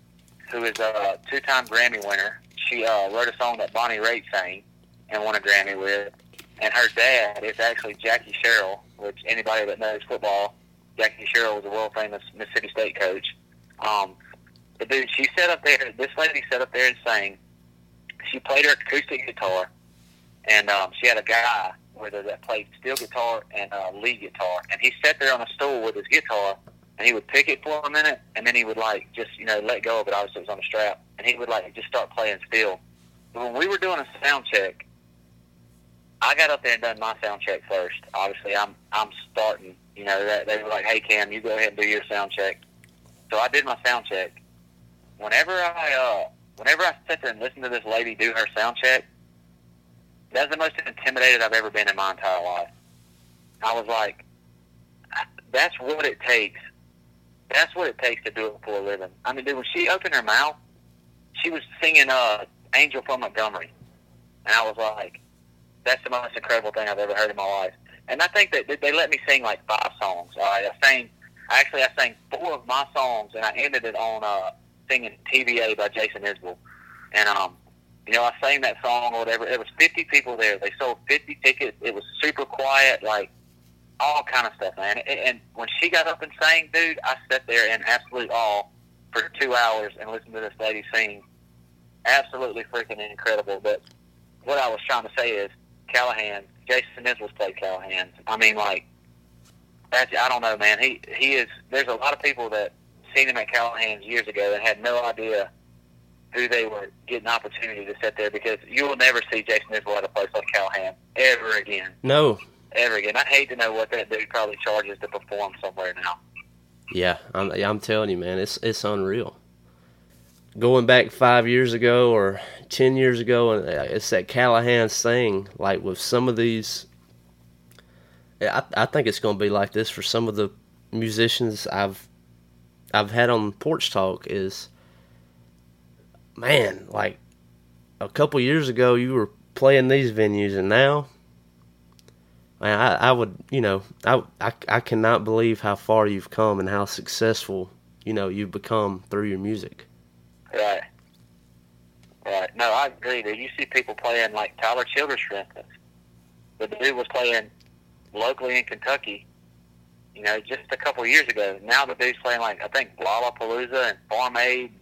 who is a two-time Grammy winner. She uh, wrote a song that Bonnie Raitt sang and won a Grammy with. And her dad is actually Jackie Sherrill, which anybody that knows football, Jackie Sherrill was a world famous Mississippi State coach. Um, but dude, she sat up there. This lady sat up there and sang. She played her acoustic guitar, and um, she had a guy with her that played steel guitar and uh, lead guitar. And he sat there on a stool with his guitar, and he would pick it for a minute, and then he would like just you know let go of it. Obviously, it was on a strap, and he would like just start playing steel. But when we were doing a sound check, I got up there and done my sound check first. Obviously, I'm I'm starting. You know, they were like, "Hey Camm, you go ahead and do your sound check." So I did my sound check. Whenever I uh, whenever I sit there and listen to this lady do her sound check, that's the most intimidated I've ever been in my entire life. I was like, that's what it takes. That's what it takes to do it for a living. I mean, dude, when she opened her mouth, she was singing uh, "Angel from Montgomery," and I was like, "That's the most incredible thing I've ever heard in my life." And I think that they let me sing like five songs. All right, I sang. Actually, I sang four of my songs, and I ended it on uh, singing "TVA" by Jason Isbell. And um, you know, I sang that song or whatever. It was 50 people there. They sold 50 tickets. It was super quiet, like all kind of stuff, man. And, when she got up and sang, dude, I sat there in absolute awe for two hours and listened to this lady sing. Absolutely freaking incredible. But what I was trying to say is, Callaghan, Jason Isbell's played Callaghan. I mean, like, that's, I don't know, man. He he is. There's a lot of people that seen him at Callaghan's years ago and had no idea who they were getting opportunity to sit there because you will never see Jason Isbell at a place like Callaghan ever again, no, ever again. I hate to know what that dude probably charges to perform somewhere now. yeah, I'm I'm telling you, man, it's it's unreal. Going back five years ago or ten years ago, and uh, it's that Callaghan thing. Like with some of these, I I think it's going to be like this for some of the musicians I've I've had on Porch Talk. Is man, like a couple years ago, you were playing these venues, and now, man, I, I would, you know, I, I, I cannot believe how far you've come and how successful, you know, you've become through your music. Right. Right. No, I agree, dude. You see people playing like Tyler Childers, for instance. The dude was playing locally in Kentucky, you know, just a couple of years ago. Now the dude's playing like I think Lollapalooza and Farm Aid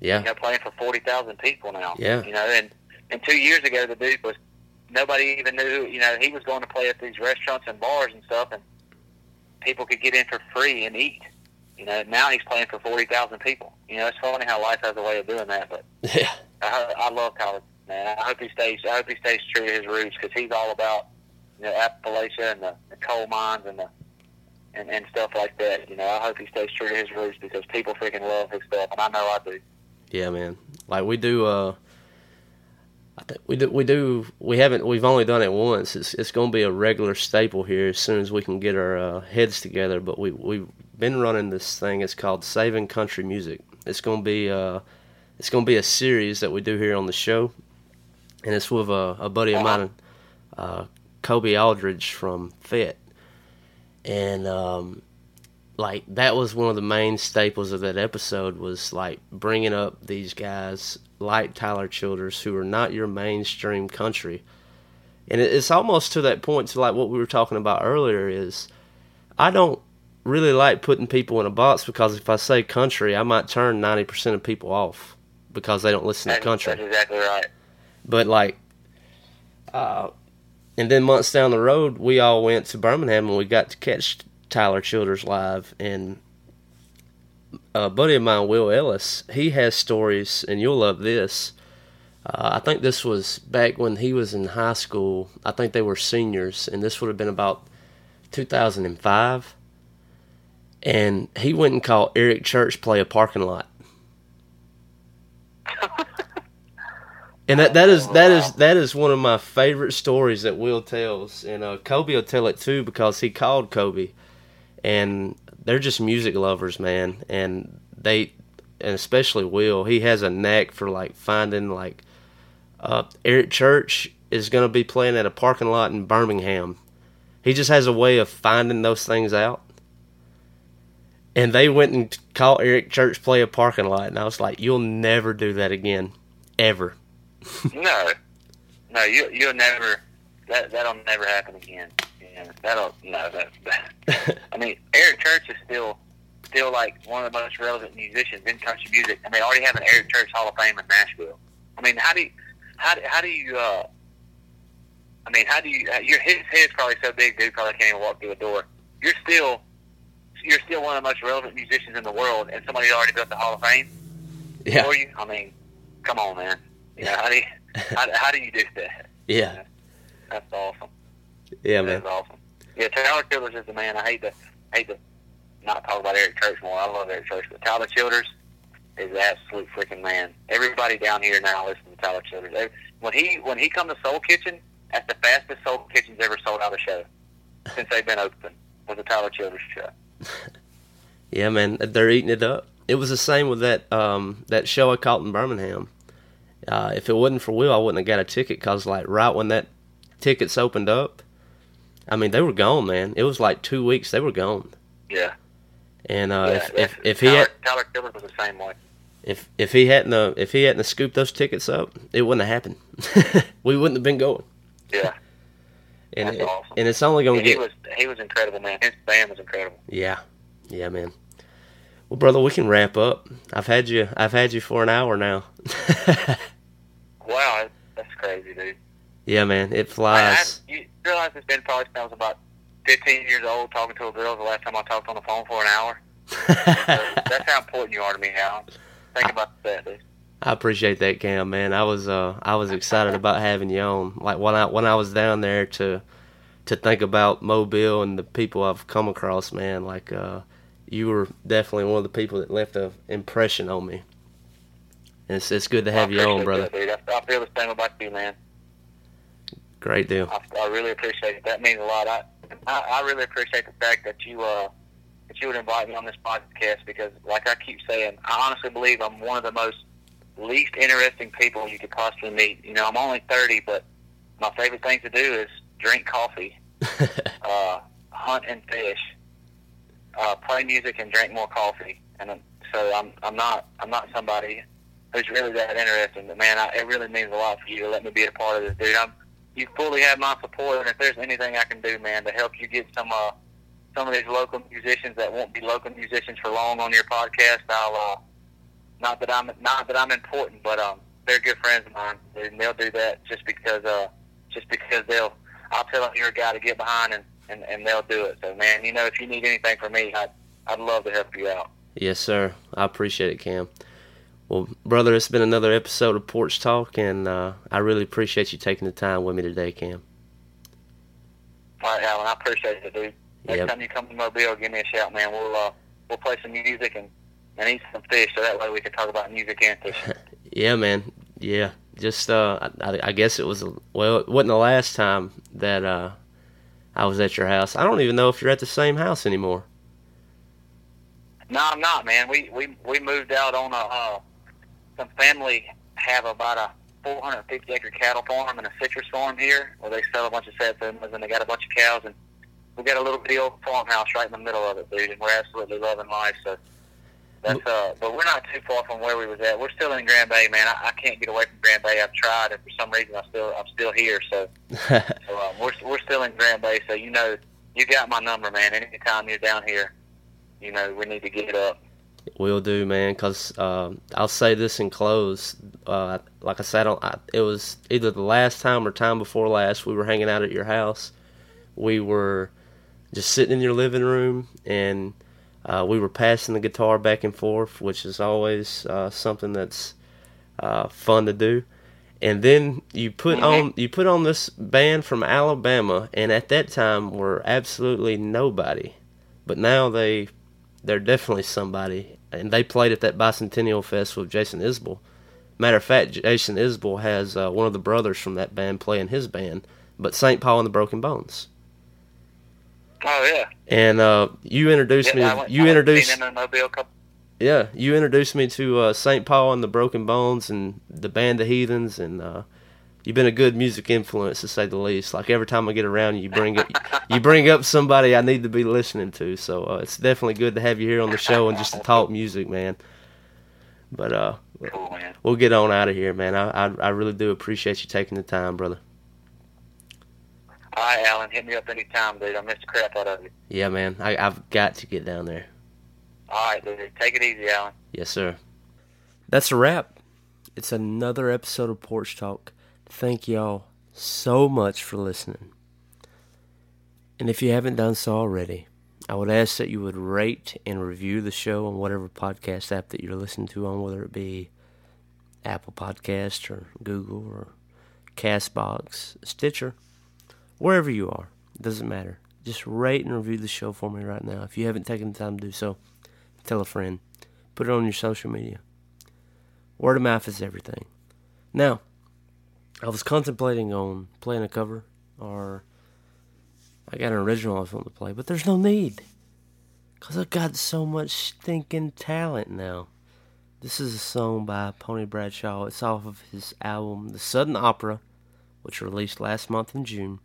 Yeah, you know, playing for forty thousand people now. Yeah. You know, and and two years ago the dude was nobody even knew. You know, he was going to play at these restaurants and bars and stuff, and people could get in for free and eat. You know, now he's playing for forty thousand people. You know, it's funny how life has a way of doing that. But yeah, I, I love Tyler, man. I hope he stays. I hope he stays true to his roots because he's all about you know Appalachia and the, the coal mines and the and, and stuff like that. You know, I hope he stays true to his roots because people freaking love his stuff, and I know I do. yeah, man. Like we do, uh, I think we do, we do, we haven't, we've only done it once. It's it's going to be a regular staple here as soon as we can get our uh, heads together. But we we've been running this thing. It's called Saving Country Music. It's going to be uh, it's going to be a series that we do here on the show, and it's with a, a buddy of mine, uh, Kobe Aldridge from Fit, and um, like that was one of the main staples of that episode was like bringing up these guys like Tyler Childers who are not your mainstream country, and it's almost to that point to like what we were talking about earlier is I don't really like putting people in a box because if I say country, I might turn ninety percent of people off because they don't listen to country. that's exactly right. But like, uh, and then months down the road, we all went to Birmingham and we got to catch Tyler Childers live. And a buddy of mine, Will Ellis, he has stories, and you'll love this. Uh, I think this was back when he was in high school. I think they were seniors, and this would have been about 2005. And he went and caught Eric Church play a parking lot. And that that is that is that is one of my favorite stories that Will tells, and uh, Kobe will tell it too because he called Kobe, and they're just music lovers, man, and they, and especially Will, he has a knack for like finding like, uh, Eric Church is gonna be playing at a parking lot in Birmingham, he just has a way of finding those things out. And they went and called Eric Church play a parking lot, and I was like, "You'll never do that again, ever." No, no, you you'll never. That that'll never happen again. Yeah, that'll no. That, that, I mean, Eric Church is still still like one of the most relevant musicians in country music, and they already have an Eric Church Hall of Fame in Nashville. I mean, how do you, how do, how do you? uh I mean, how do you? Your his head's probably so big, dude probably can't even walk through a door. You're still you're still one of the most relevant musicians in the world, and somebody already built the Hall of Fame Yeah, for you. I mean, come on, man. You know, how do you, how, how do you do that? yeah, That's awesome. yeah, man. That's awesome. Yeah, Tyler Childers is the man. I hate to hate to not talk about Eric Church more. I love Eric Church, but Tyler Childers is the absolute freaking man. Everybody down here now listens to Tyler Childers. When he when he come to Soul Kitchen, that's the fastest Soul Kitchen's ever sold out a show since they've been open. Was the Tyler Childers show. Yeah, man, they're eating it up. It was the same with that um, that show I caught in Birmingham. Uh, if it wasn't for Will, I wouldn't have got a ticket because, like, right when that tickets opened up, I mean, they were gone, man. It was like two weeks; they were gone. Yeah. And uh, yeah if, if if he Tyler, had Tyler Childers was the same way. if if he hadn't uh, if he hadn't scooped those tickets up, it wouldn't have happened. we wouldn't have been going. Yeah. And That's it, awesome. and it's only gonna And he get was he was incredible, man. His band was incredible. Yeah, yeah, man. Well, brother, we can wrap up. I've had you. I've had you for an hour now. Wow, that's crazy, dude. yeah, man, it I, I, flies. you realize it's been probably since I was about 15 years old talking to a girl the last time I talked on the phone for an hour. That's how important you are to me, Alan. Think about that, dude. I appreciate that, Camm. Man, I was uh, I was excited about having you on. Like when I when I was down there to to think about Mobile and the people I've come across, man. Like uh, you were definitely one of the people that left a impression on me. It's it's good to have I you on, brother. That, dude. I, I feel the same about you, man. Great deal. I, I really appreciate it. That means a lot. I, I I really appreciate the fact that you uh that you would invite me on this podcast because, like I keep saying, I honestly believe I'm one of the most least interesting people you could possibly meet. You know, I'm only 30, but my favorite thing to do is drink coffee, uh, hunt and fish, uh, play music, and drink more coffee. And so I'm I'm not I'm not somebody who's really that interesting. But man, I, it really means a lot for you to let me be a part of this, dude. I'm you fully have my support, and if there's anything I can do, man, to help you get some uh some of these local musicians that won't be local musicians for long on your podcast, I'll uh not that I'm not that I'm important, but um they're good friends of mine, and they'll do that just because uh just because they'll I'll tell them you're a guy to get behind, and and and they'll do it. So man, you know, if you need anything from me, I'd I'd love to help you out. Yes, sir. I appreciate it, Camm. Well, brother, it's been another episode of Porch Talk, and uh, I really appreciate you taking the time with me today, Camm. All right, Alan, I appreciate it, dude. Next Yep. time you come to Mobile, give me a shout, man. We'll uh, we'll play some music and, and eat some fish, so that way we can talk about music and fishing. Yeah, man. Yeah, just uh, I, I guess it was well, it wasn't the last time that uh, I was at your house. I don't even know if you're at the same house anymore. no, I'm not, man. We we we moved out on a uh, some family have about a 450 acre cattle farm and a citrus farm here, where they sell a bunch of satsumas and they got a bunch of cows and we got a little bitty old farmhouse right in the middle of it, dude, and we're absolutely loving life. So that's uh, but we're not too far from where we was at. We're still in Grand Bay, man. I, I can't get away from Grand Bay. I've tried, and for some reason, I still I'm still here. So, so um, we're we're still in Grand Bay. So you know, you got my number, man. Anytime you're down here, you know we need to get up. Will do, man. Because uh, I'll say this in close. Uh, like I said, I, it was either the last time or time before last we were hanging out at your house. We were just sitting in your living room, and uh, we were passing the guitar back and forth, which is always uh, something that's uh, fun to do. And then you put Mhm. on you put on this band from Alabama, and at that time were absolutely nobody, but now they they're definitely somebody. And they played at that Bicentennial Fest with Jason Isbell. Matter of fact, Jason Isbell has uh, one of the brothers from that band playing his band, but St. Paul and the Broken Bones. Oh yeah. And uh, you introduced yeah I me. went, you I introduced. in. Yeah, you introduced me to uh, St. Paul and the Broken Bones and the band of Heathens, and uh, you've been a good music influence to say the least. Like every time I get around you, you bring up you bring up somebody I need to be listening to. So uh, it's definitely good to have you here on the show and just to talk music, man. But uh, Cool man. we'll get on out of here, man. I, I I really do appreciate you taking the time, brother. All right, Alan, hit me up anytime, dude. I missed the crap out of you. Yeah, man. I, I've got to get down there. All right, dude. Take it easy, Alan. Yes, sir. That's a wrap. It's another episode of Porch Talk. Thank y'all so much for listening. And if you haven't done so already, I would ask that you would rate and review the show on whatever podcast app that you're listening to on, whether it be Apple Podcast or Google or Castbox, Stitcher, wherever you are. It doesn't matter. Just rate and review the show for me right now. If you haven't taken the time to do so, tell a friend. Put it on your social media. Word of mouth is everything. Now, I was contemplating on playing a cover or I got an original I wanting to play, but there's no need. Because I've got so much stinking talent now. This is a song by Pony Bradshaw. It's off of his album, The Sudden Opera, which released last month in June.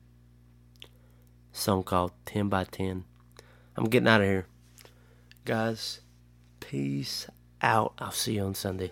A song called 10 by 10. I'm getting out of here. Guys, peace out. I'll see you on Sunday.